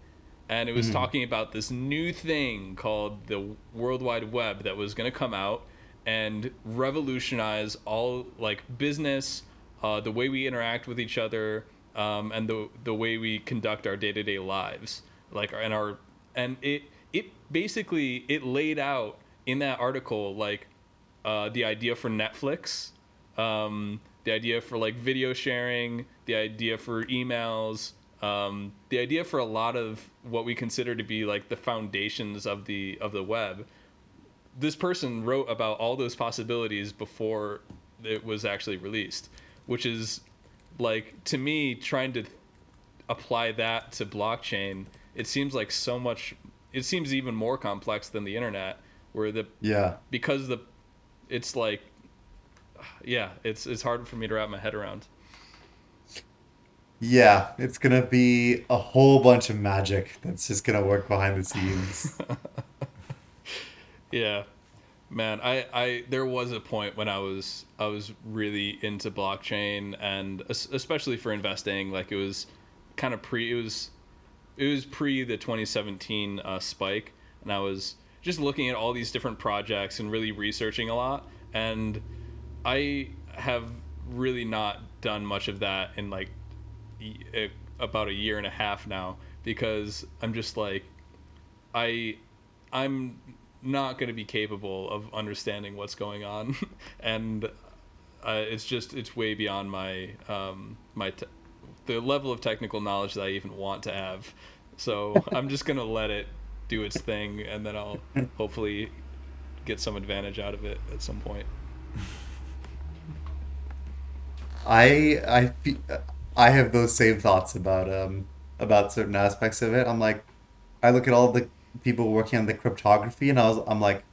and it was mm-hmm. talking about this new thing called the World Wide Web that was going to come out and revolutionize all like business, uh, the way we interact with each other, um, and the the way we conduct our day to day lives, like and our and it it basically it laid out in that article like uh, the idea for Netflix, um, the idea for like video sharing, the idea for emails, um, the idea for a lot of what we consider to be like the foundations of the of the web. This person wrote about all those possibilities before it was actually released which is like to me trying to apply that to blockchain it seems like so much it seems even more complex than the internet where the yeah. because the it's like yeah it's it's hard for me to wrap my head around yeah, it's gonna be a whole bunch of magic that's just gonna work behind the scenes. yeah, man, I, I there was a point when I was I was really into blockchain and especially for investing. Like it was kind of pre it was it was pre the 2017 uh, spike, and I was just looking at all these different projects and really researching a lot. And I have really not done much of that in like y- about a year and a half now because I'm just like I I'm not going to be capable of understanding what's going on and uh, it's just it's way beyond my um, my te- the level of technical knowledge that I even want to have. So I'm just gonna let it do its thing, and then I'll hopefully get some advantage out of it at some point. I I I have those same thoughts about um about certain aspects of it. I'm like, I look at all the people working on the cryptography, and I was I'm like,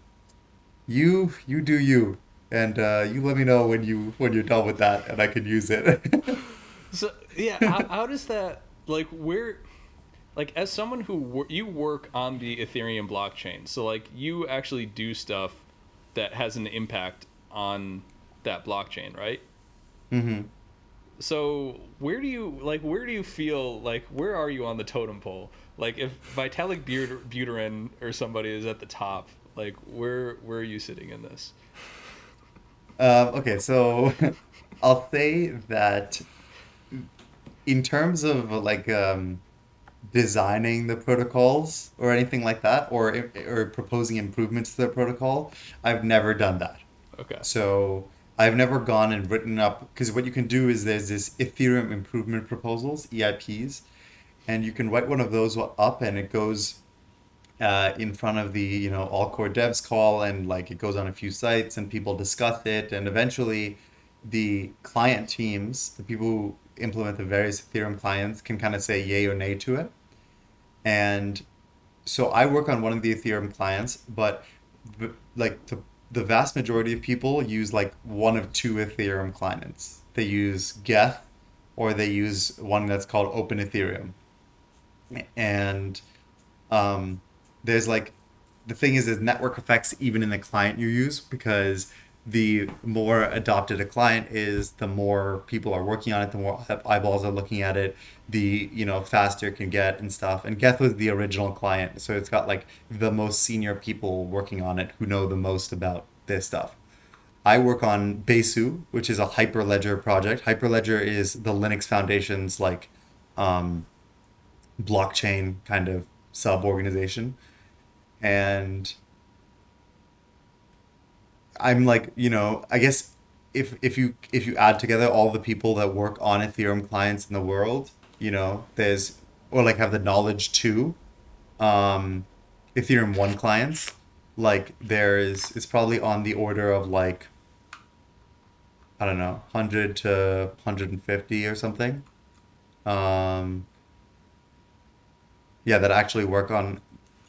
you you do you, and uh, you let me know when you when you're done with that, and I can use it. So yeah, how, how does that like where like as someone who wor- you work on the Ethereum blockchain, so like you actually do stuff that has an impact on that blockchain, right? Mm-hmm. So where do you like where do you feel like where are you on the totem pole? Like if Vitalik Buterin or somebody is at the top, like where where are you sitting in this? Um, okay, so I'll say that in terms of like um, designing the protocols or anything like that, or or proposing improvements to the protocol, I've never done that. Okay. So I've never gone and written up because what you can do is there's this Ethereum improvement proposals (EIPs), and you can write one of those up, and it goes uh, in front of the you know all core devs call, and like it goes on a few sites, and people discuss it, and eventually the client teams, the people who implement the various Ethereum clients, can kind of say yay or nay to it, and so I work on one of the Ethereum clients, but like the the vast majority of people use like one of two Ethereum clients. They use Geth or they use one that's called Open Ethereum. And um, there's like the thing is there's network effects even in the client you use because the more adopted a client is, the more people are working on it, the more eyeballs are looking at it, the you know faster it can get and stuff. And Geth was the original client, so it's got like the most senior people working on it who know the most about this stuff. I work on Besu, which is a Hyperledger project. Hyperledger is the Linux Foundation's like um, blockchain kind of sub organization, and I'm like, you know, I guess if if you if you add together all the people that work on Ethereum clients in the world, you know, there's or like have the knowledge to um, Ethereum one clients, like there's it's probably on the order of like I don't know, hundred to hundred and fifty or something. Um, yeah, that actually work on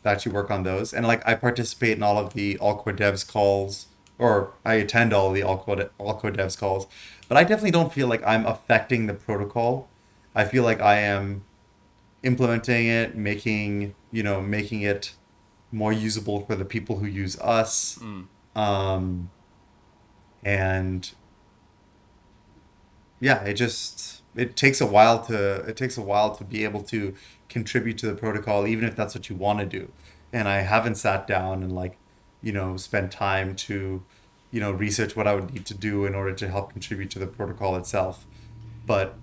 that actually work on those, and like I participate in all of the all core devs calls or I attend all the all code all code devs calls, but I definitely don't feel like I'm affecting the protocol. I feel like I am implementing it, making you know making it more usable for the people who use us, Mm. um, and yeah, it just it takes a while to it takes a while to be able to contribute to the protocol, even if that's what you want to do. And I haven't sat down and like you know spend time to you know research what I would need to do in order to help contribute to the protocol itself. But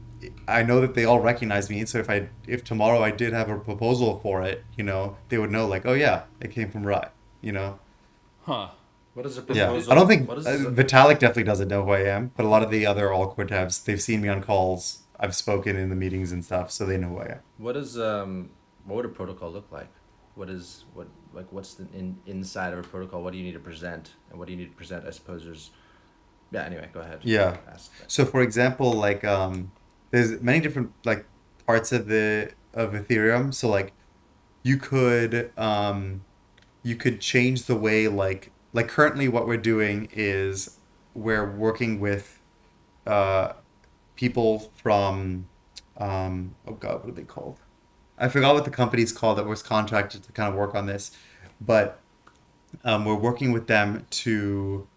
I know that they all recognize me, so if I if tomorrow I did have a proposal for it, you know, they would know like, oh yeah, it came from Rai, you know. Huh. What is a proposal? Yeah. I don't think What is uh, Vitalik definitely doesn't know who I am, but a lot of the other all core devs, they've seen me on calls. I've spoken in the meetings and stuff, so they know who I am. What is um what would a protocol look like? What is what like what's the in, inside of a protocol? What do you need to present and what do you need to present? I suppose there's yeah. Anyway, go ahead. Yeah. So for example, like um, there's many different like parts of the of Ethereum. So like you could um, you could change the way like like currently what we're doing is we're working with uh, people from um, oh god what are they called? I forgot what the company's called that was contracted to kind of work on this, but um, we're working with them to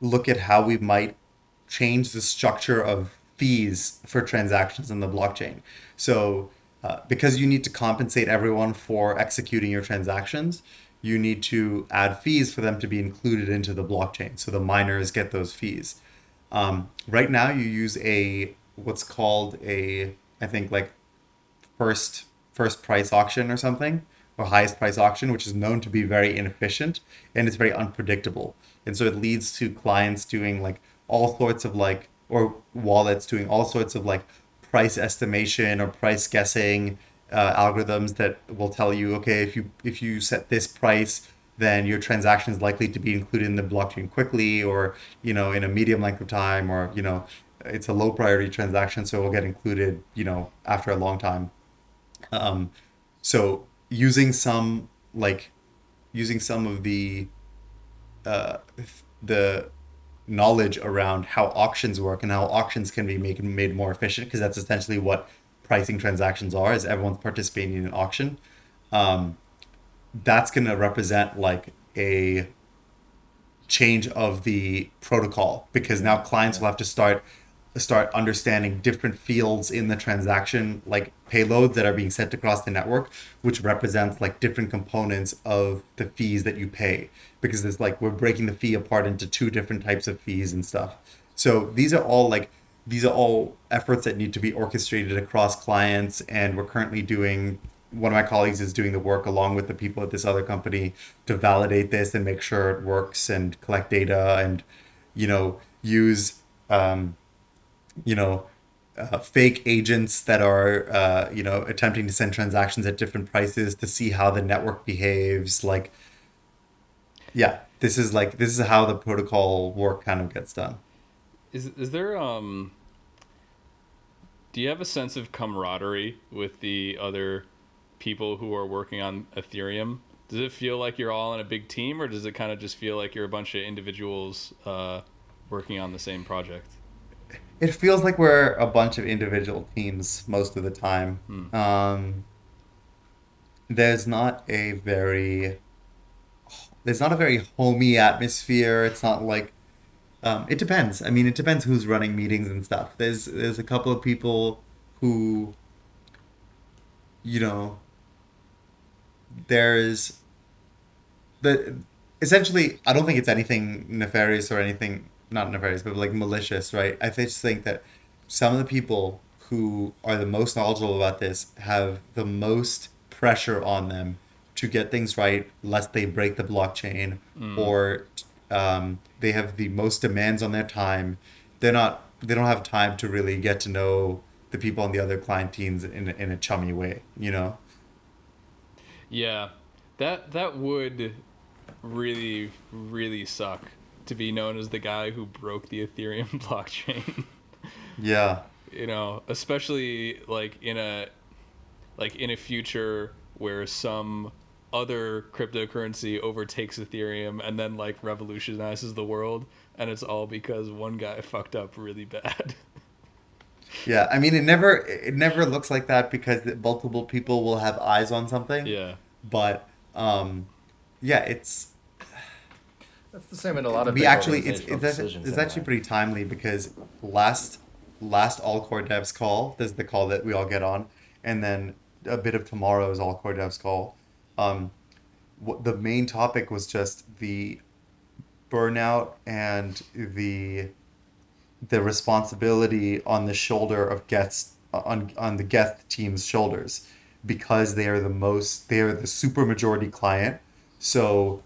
look at how we might change the structure of fees for transactions in the blockchain. So uh, because you need to compensate everyone for executing your transactions, you need to add fees for them to be included into the blockchain. So the miners get those fees. Um, right now, you use a what's called a I think like first first price auction or something or highest price auction, which is known to be very inefficient and it's very unpredictable. And so it leads to clients doing like all sorts of like or wallets doing all sorts of like price estimation or price guessing uh, algorithms that will tell you okay if you if you set this price then your transaction is likely to be included in the blockchain quickly or you know in a medium length of time or you know it's a low priority transaction so it will get included you know after a long time um, so using some like using some of the uh, the knowledge around how auctions work and how auctions can be made made more efficient because that's essentially what pricing transactions are is everyone's participating in an auction. Um, that's going to represent like a change of the protocol because now clients will have to start start understanding different fields in the transaction like payloads that are being sent across the network which represents like different components of the fees that you pay. Because it's like we're breaking the fee apart into two different types of fees and stuff. So these are all like these are all efforts that need to be orchestrated across clients and we're currently doing one of my colleagues is doing the work along with the people at this other company to validate this and make sure it works and collect data and you know use um, you know uh, fake agents that are uh, you know attempting to send transactions at different prices to see how the network behaves like yeah this is like this is how the protocol work kind of gets done is is there um do you have a sense of camaraderie with the other people who are working on Ethereum? Does it feel like you're all in a big team, or does it kind of just feel like you're a bunch of individuals uh, working on the same project? It feels like we're a bunch of individual teams most of the time. Hmm. Um, there's not a very there's not a very homey atmosphere. It's not like um, it depends. I mean, it depends who's running meetings and stuff. There's there's a couple of people who, you know, there's the essentially. I don't think it's anything nefarious or anything not nefarious, but like malicious, right? I just think that some of the people who are the most knowledgeable about this have the most pressure on them to get things right, lest they break the blockchain mm. or um, they have the most demands on their time. They're not. They don't have time to really get to know the people on the other client teams in in a chummy way. You know. Yeah, that that would really really suck to be known as the guy who broke the Ethereum blockchain. yeah. You know, especially like in a like in a future where some other cryptocurrency overtakes Ethereum and then like revolutionizes the world and it's all because one guy fucked up really bad. yeah, I mean it never it never looks like that because multiple people will have eyes on something. Yeah. But um yeah, it's that's the same in a lot of we actually it's it's, actually, it's actually pretty timely because last last all core devs call, there's the call that we all get on and then a bit of tomorrow's all core devs call um, what the main topic was just the burnout and the the responsibility on the shoulder of Geth's on on the Geth team's shoulders because they are the most they are the super majority client. So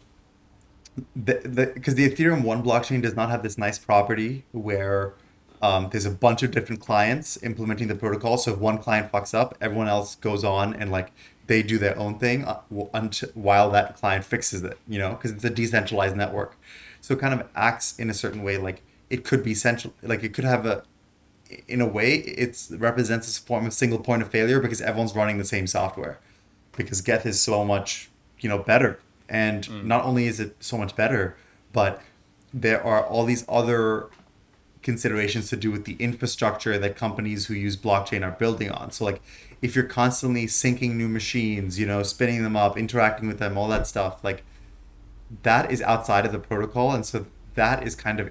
the the because the Ethereum one blockchain does not have this nice property where um, there's a bunch of different clients implementing the protocol. So if one client fucks up, everyone else goes on and like they do their own thing uh, until, while that client fixes it, you know, because it's a decentralized network. So it kind of acts in a certain way like it could be central, like it could have a, in a way, it represents this form of single point of failure because everyone's running the same software. Because Geth is so much, you know, better. And mm. not only is it so much better, but there are all these other considerations to do with the infrastructure that companies who use blockchain are building on. So like if you're constantly syncing new machines, you know, spinning them up, interacting with them, all that stuff, like that is outside of the protocol. And so that is kind of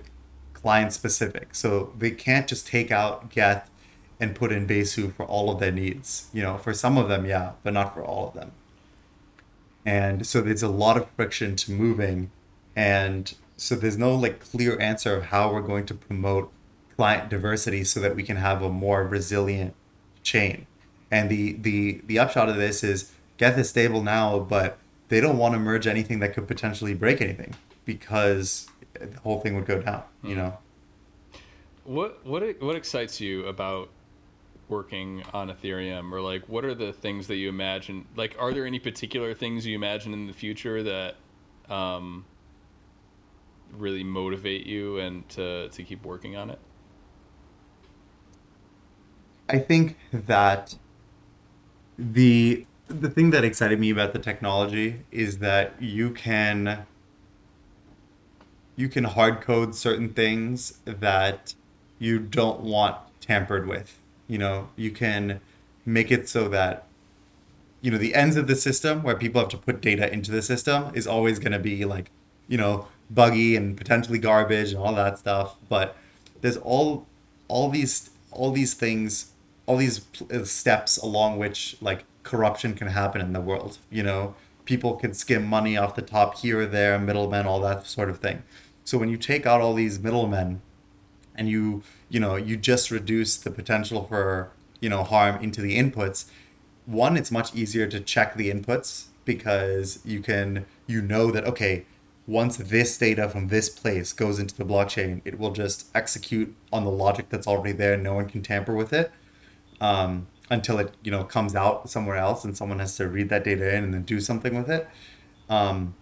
client specific. So they can't just take out Geth and put in Besu for all of their needs. You know, for some of them, yeah, but not for all of them. And so there's a lot of friction to moving, and so there's no like clear answer of how we're going to promote client diversity so that we can have a more resilient chain. And the the the upshot of this is Geth is stable now, but they don't want to merge anything that could potentially break anything because the whole thing would go down. You hmm. know. What what what excites you about working on Ethereum, or like what are the things that you imagine? Like, are there any particular things you imagine in the future that um, really motivate you and to to keep working on it? I think that the the thing that excited me about the technology is that you can you can hard code certain things that you don't want tampered with. You know, you can make it so that you know the ends of the system where people have to put data into the system is always going to be like you know buggy and potentially garbage and all that stuff. But there's all all these all these things all these uh, steps along which like corruption can happen in the world you know? People can skim money off the top here or there middlemen all that sort of thing. So when you take out all these middlemen and you you know you just reduce the potential for you know harm into the inputs. One it's much easier to check the inputs because you can you know that okay once this data from this place goes into the blockchain it will just execute on the logic that's already there. No one can tamper with it um, until it you know comes out somewhere else and someone has to read that data in and then do something with it. Um,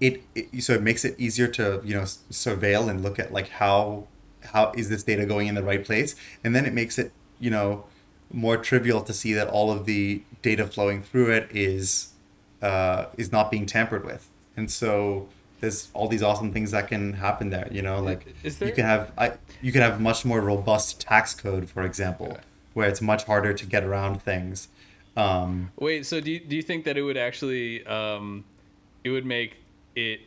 it, it so it makes it easier to you know surveil and look at like how how is this data going in the right place and then it makes it you know more trivial to see that all of the data flowing through it is uh, is not being tampered with and so there's all these awesome things that can happen there you know like there... you can have I, you can have much more robust tax code for example okay. where it's much harder to get around things um, wait so do you, do you think that it would actually um, it would make it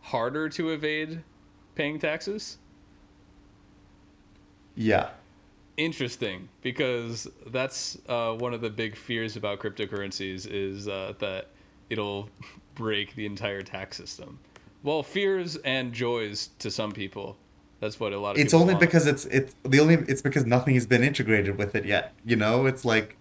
harder to evade paying taxes? Yeah. Interesting, because that's uh, one of the big fears about cryptocurrencies is uh, that it'll break the entire tax system. Well, fears and joys to some people. That's what a lot of. It's only want. because it's it's the only it's because nothing has been integrated with it yet. You know, it's like.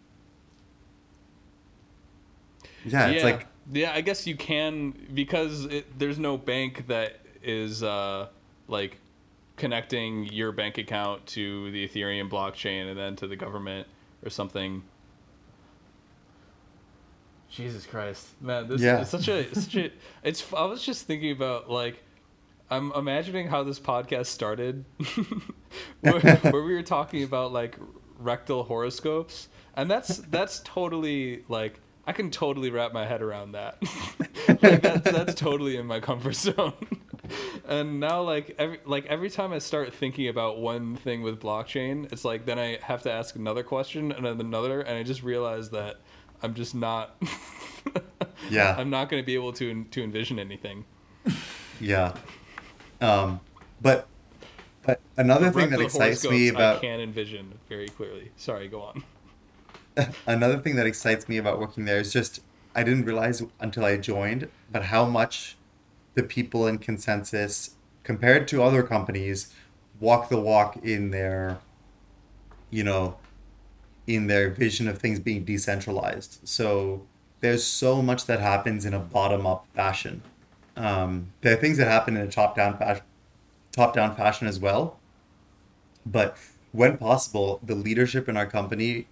Yeah, it's yeah. like yeah, I guess you can because it, there's no bank that is uh, like connecting your bank account to the Ethereum blockchain and then to the government or something. Jesus Christ, man! This yeah. is such a such a. It's. I was just thinking about like, I'm imagining how this podcast started, where, where we were talking about like rectal horoscopes, and that's that's totally like I can totally wrap my head around that. like that's that's totally in my comfort zone. and now like every like every time I start thinking about one thing with blockchain, it's like then I have to ask another question and then another and I just realize that I'm just not Yeah. I'm not going to be able to to envision anything. Yeah. Um but but another thing that excites me about I can envision very clearly. Sorry, go on. another thing that excites me about working there is just I didn't realize until I joined, but how much the people in ConsenSys compared to other companies, walk the walk in their, you know, in their vision of things being decentralized. So there's so much that happens in a bottom up fashion. Um, there are things that happen in a top down fashion, top down fashion as well. But when possible, the leadership in our company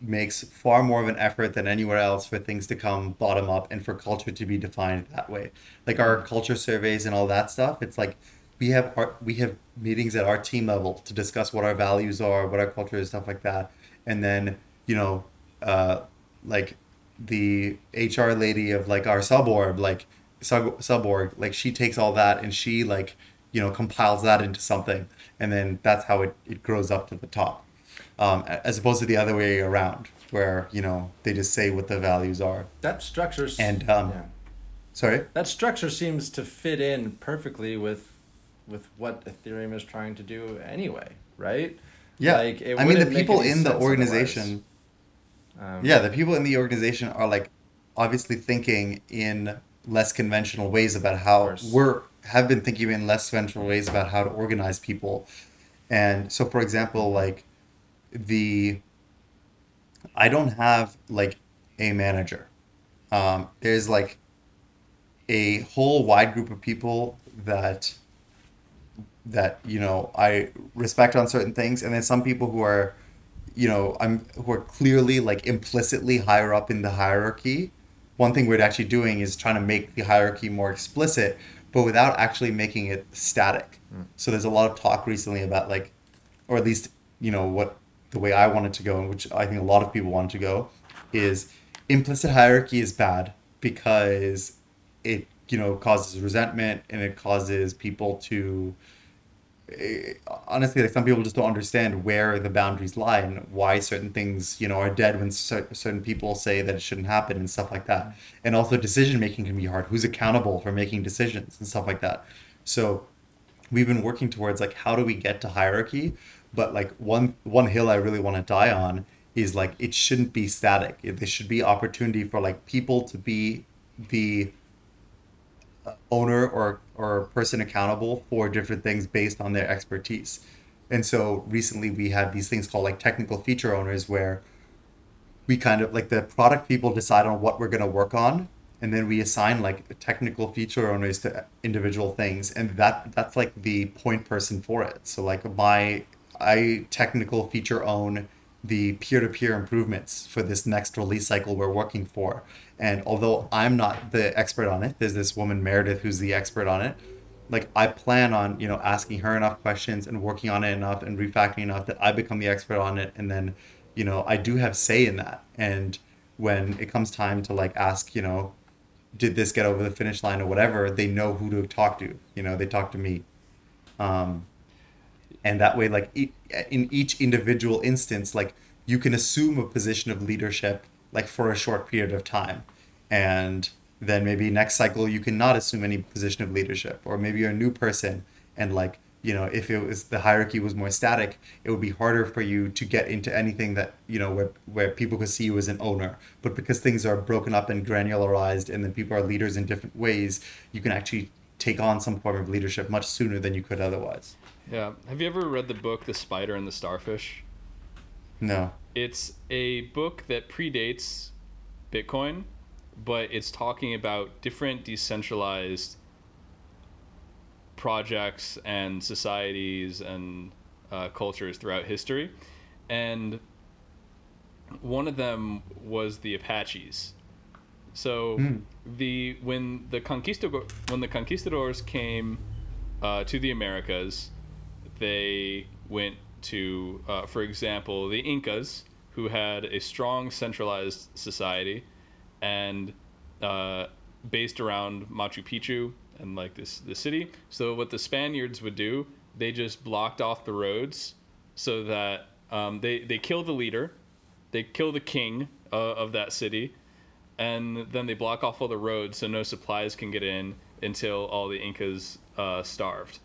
makes far more of an effort than anywhere else for things to come bottom up and for culture to be defined that way. Like our culture surveys and all that stuff, it's like we have our, we have meetings at our team level to discuss what our values are, what our culture is, stuff like that. And then, you know, uh, like the HR lady of like our sub like sub sub like she takes all that and she like, you know, compiles that into something. And then that's how it, it grows up to the top um, as opposed to the other way around, where you know they just say what the values are. That structure and um, yeah. sorry. That structure seems to fit in perfectly with with what Ethereum is trying to do anyway, right? Yeah, Like, it I mean the people in the organization. Um, Yeah, the people in the organization are like obviously thinking in less conventional ways about how we're have been thinking in less conventional ways about how to organize people. And so for example, like the I don't have like a manager. Um, there's like a whole wide group of people that that you know I respect on certain things, and then some people who are, you know, I'm who are clearly like implicitly higher up in the hierarchy. One thing we're actually doing is trying to make the hierarchy more explicit, but without actually making it static. So there's a lot of talk recently about like, or at least you know what the way I wanted to go, and which I think a lot of people wanted to go, is implicit hierarchy is bad because it you know causes resentment and it causes people to eh, honestly like some people just don't understand where the boundaries lie and why certain things you know are dead when cer- certain people say that it shouldn't happen and stuff like that. And also decision making can be hard. Who's accountable for making decisions and stuff like that? So we've been working towards like how do we get to hierarchy but like one one hill i really want to die on is like it shouldn't be static. There should be opportunity for like people to be the uh, owner or or person accountable for different things based on their expertise. And so recently we had these things called like technical feature owners where we kind of like the product people decide on what we're going to work on and then we assign like technical feature owners to individual things. And that that's like the point person for it. So like my i technical feature own the peer-to-peer improvements for this next release cycle we're working for. And although i'm not the expert on it there's this woman meredith who's the expert on it. Like I plan on you know asking her enough questions and working on it enough and refactoring enough that I become the expert on it. And then you know I do have say in that. And when it comes time to like ask you know did this get over the finish line or whatever they know who to talk to. You know they talk to me. Um and that way like in each individual instance like you can assume a position of leadership like for a short period of time. And then maybe next cycle you cannot assume any position of leadership. Or maybe you're a new person and like you know if it was the hierarchy was more static it would be harder for you to get into anything that you know where, where people could see you as an owner. But because things are broken up and granularized and then people are leaders in different ways you can actually take on some form of leadership much sooner than you could otherwise Yeah. Have you ever read the book The Spider and the Starfish? no It's a book that predates Bitcoin, but it's talking about different decentralized projects and societies and uh, cultures throughout history. And one of them was the Apaches. So Hmm. the when the conquistador when the conquistadors came uh, to the Americas, they went to, uh, for example, the Incas, who had a strong centralized society, and uh, based around Machu Picchu and like this the city. So what the Spaniards would do, they just blocked off the roads so that um, they they kill the leader, they kill the king uh, of that city, and then they block off all the roads so no supplies can get in until all the Incas uh, starved.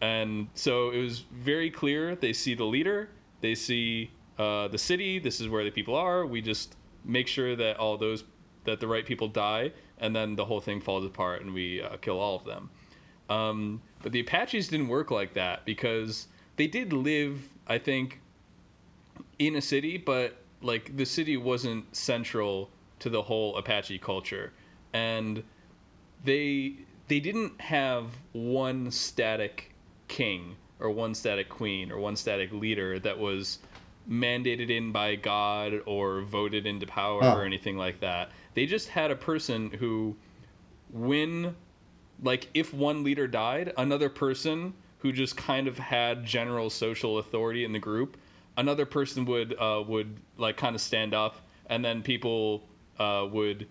And so it was very clear. They see the leader, they see uh, the city. This is where the people are. We just make sure that all those that the right people die, and then the whole thing falls apart, and we uh, kill all of them. Um, but the Apaches didn't work like that because they did live, I think, in a city, but like the city wasn't central to the whole Apache culture, and they they didn't have one static king or one static queen or one static leader that was mandated in by God or voted into power Huh. or anything like that. They just had a person who, when, like, if one leader died, another person who just kind of had general social authority in the group, another person would uh, would like kind of stand up, and then people uh, would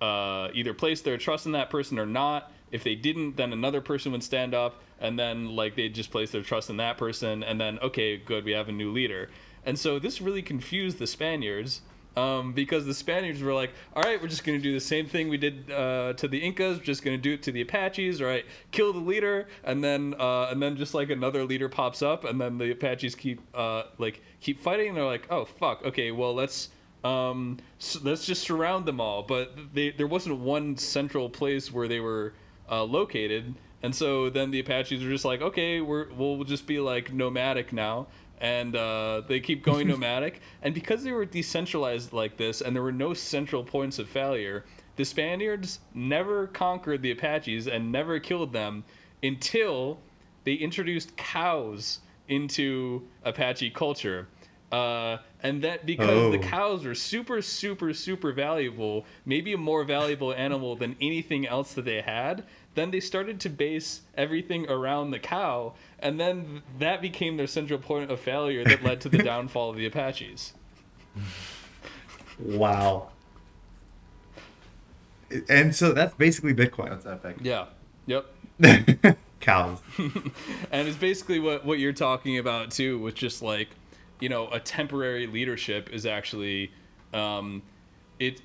uh, either place their trust in that person or not. If they didn't, then another person would stand up, and then like they'd just place their trust in that person, and then okay, good, we have a new leader. And so this really confused the Spaniards Um, because the Spaniards were like, all right, we're just going to do the same thing we did uh, to the Incas. We're just going to do it to the Apaches. All right, kill the leader, and then uh, and then just like another leader pops up, and then the Apaches keep uh, like keep fighting. And they're like, oh fuck, okay, well let's um, so let's just surround them all. But they, there wasn't one central place where they were uh, located, and so then the Apaches were just like, okay, we're we'll just be like nomadic now, and uh, they keep going nomadic. And because they were decentralized like this, and there were no central points of failure, the Spaniards never conquered the Apaches and never killed them until they introduced cows into Apache culture. Uh, and that because the Oh. cows are super, super, super valuable, maybe a more valuable animal than anything else that they had, then they started to base everything around the cow, and then that became their central point of failure that led to the downfall of the Apaches. Wow. And so that's basically Bitcoin. That's epic. Yeah. Yep. Cows. and it's basically what what you're talking about too with just like you know a temporary leadership is actually um it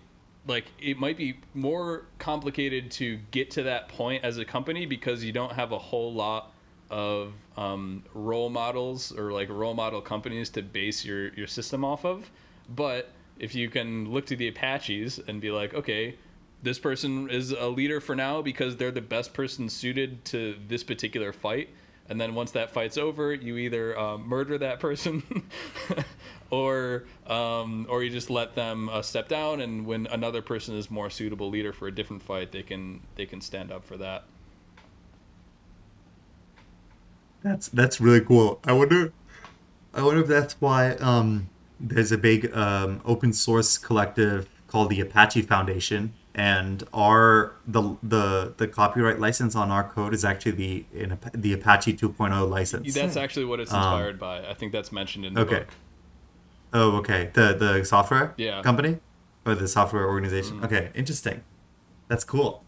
like it might be more complicated to get to that point as a company because you don't have a whole lot of um, role models or like role model companies to base your your system off of. But if you can look to the apaches and be like okay this person is a leader for now because they're the best person suited to this particular fight and then once that fight's over you either um, murder that person or um, or you just let them uh, step down. And when another person is more suitable leader for a different fight they can they can stand up for that. That's that's really cool. I wonder I wonder if that's why um there's a big um open source collective called the Apache Foundation and our the the the copyright license on our code is actually the in Apa- the Apache 2.0 license. that's actually what it's inspired by i think that's mentioned in the okay. book Oh, okay. The the software Yeah. company or the software organization. Okay, interesting. That's cool.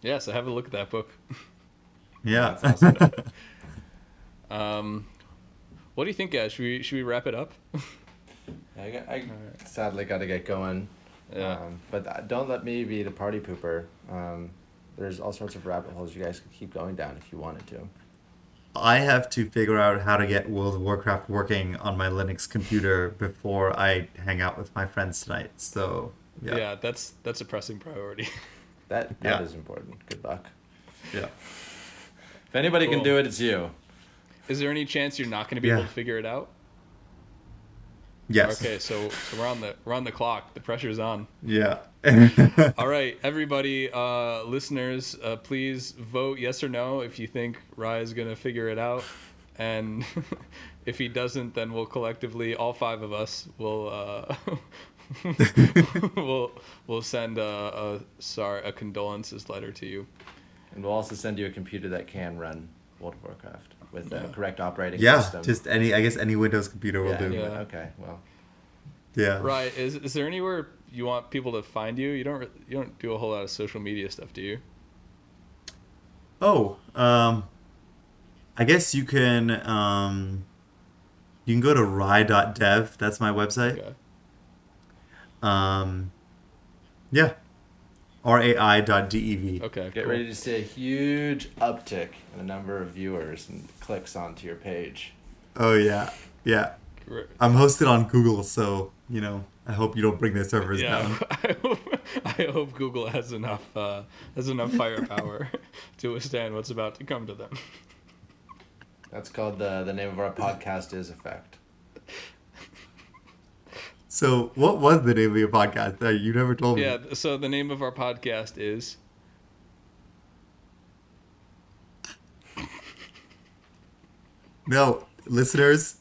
yeah so have a look at that book Yeah. That's awesome. um, what do you think guys should we should we wrap it up I, got- I sadly got to get going. Yeah. Um, but uh, don't let me be the party pooper. Um, there's all sorts of rabbit holes you guys could keep going down if you wanted to. I have to figure out how to get World of Warcraft working on my Linux computer before I hang out with my friends tonight. So yeah, yeah. that's that's a pressing priority That that is Yeah. important. Good luck. Yeah. If anybody Cool. can do it, it's you. is there any chance you're not going to be Yeah. able to figure it out Yes. okay so, so we're on the we're on the clock the pressure's on Yeah. All right, everybody, uh, listeners, uh, please vote yes or no if you think Rai is gonna figure it out, and if he doesn't, then we'll collectively, all five of us, will uh, we'll we'll send a, a sorry a condolences letter to you. And we'll also send you a computer that can run World of Warcraft with the Yeah. correct operating yeah. system. Just any. I guess any Windows computer will yeah, do. anyway, Yeah. Okay. Well, Yeah. Right. is is there anywhere you want people to find you? You don't you don't do a whole lot of social media stuff, do you? Oh. Um. I guess you can. Um. You can go to rai.dev. That's my website. Okay. Um. Yeah. Rai dot dev. Okay. get cool. ready to see a huge uptick in the number of viewers and clicks onto your page. Oh yeah. Yeah. Re- I'm hosted on Google, so you know. I hope you don't bring their servers Yeah, down. I hope, I hope Google has enough uh, has enough firepower to withstand what's about to come to them. That's called the the name of our podcast is Effect. So, what was the name of your podcast? Uh, you never told me. Yeah. So the name of our podcast is No, listeners,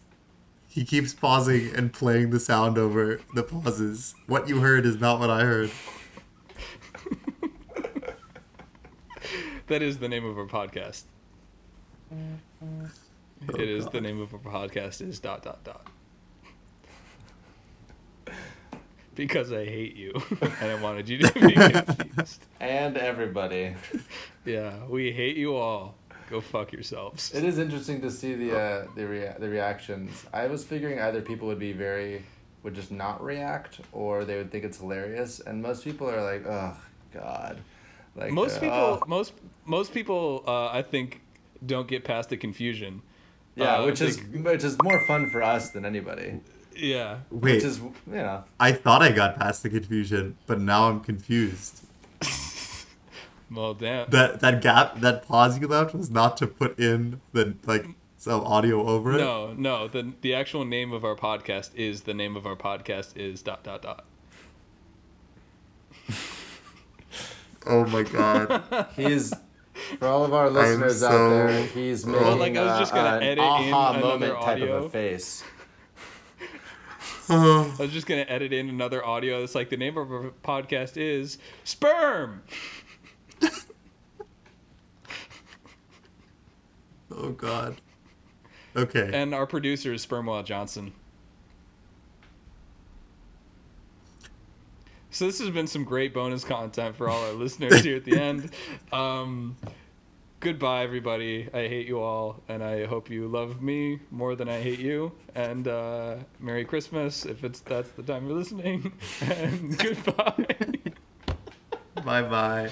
he keeps pausing and playing the sound over the pauses. What you heard is not what I heard. that is the name of our podcast. Oh, It is God. the name of our podcast is dot dot dot. Because I hate you and I wanted you to be confused. And everybody. Yeah, we hate you all. Go fuck yourselves. It is interesting to see the uh, the rea- the reactions. I was figuring either people would be very would just not react or they would think it's hilarious and most people are like oh god like most uh, people, oh. most most people, uh, I think, don't get past the confusion. yeah uh, which they- is which is more fun for us than anybody Yeah. Wait, which is you know I thought I got past the confusion, but now I'm confused. Well, damn. That that gap, that pause you left was not to put in the like some audio over it. No, no. The the actual name of our podcast is the name of our podcast is dot dot dot. Oh my god. he's for all of our listeners out there he's making Well, like, I was just gonna uh, an edit in aha another moment type of a face I was just gonna edit in another audio. That's like the name of our podcast is sperm. oh god. Okay. And our producer is Spermwell Johnson. So this has been some great bonus content for all our listeners here at the end. Um, goodbye, everybody. I hate you all, and I hope you love me more than I hate you. And uh, Merry Christmas, if it's that's the time you're listening. And goodbye. bye bye.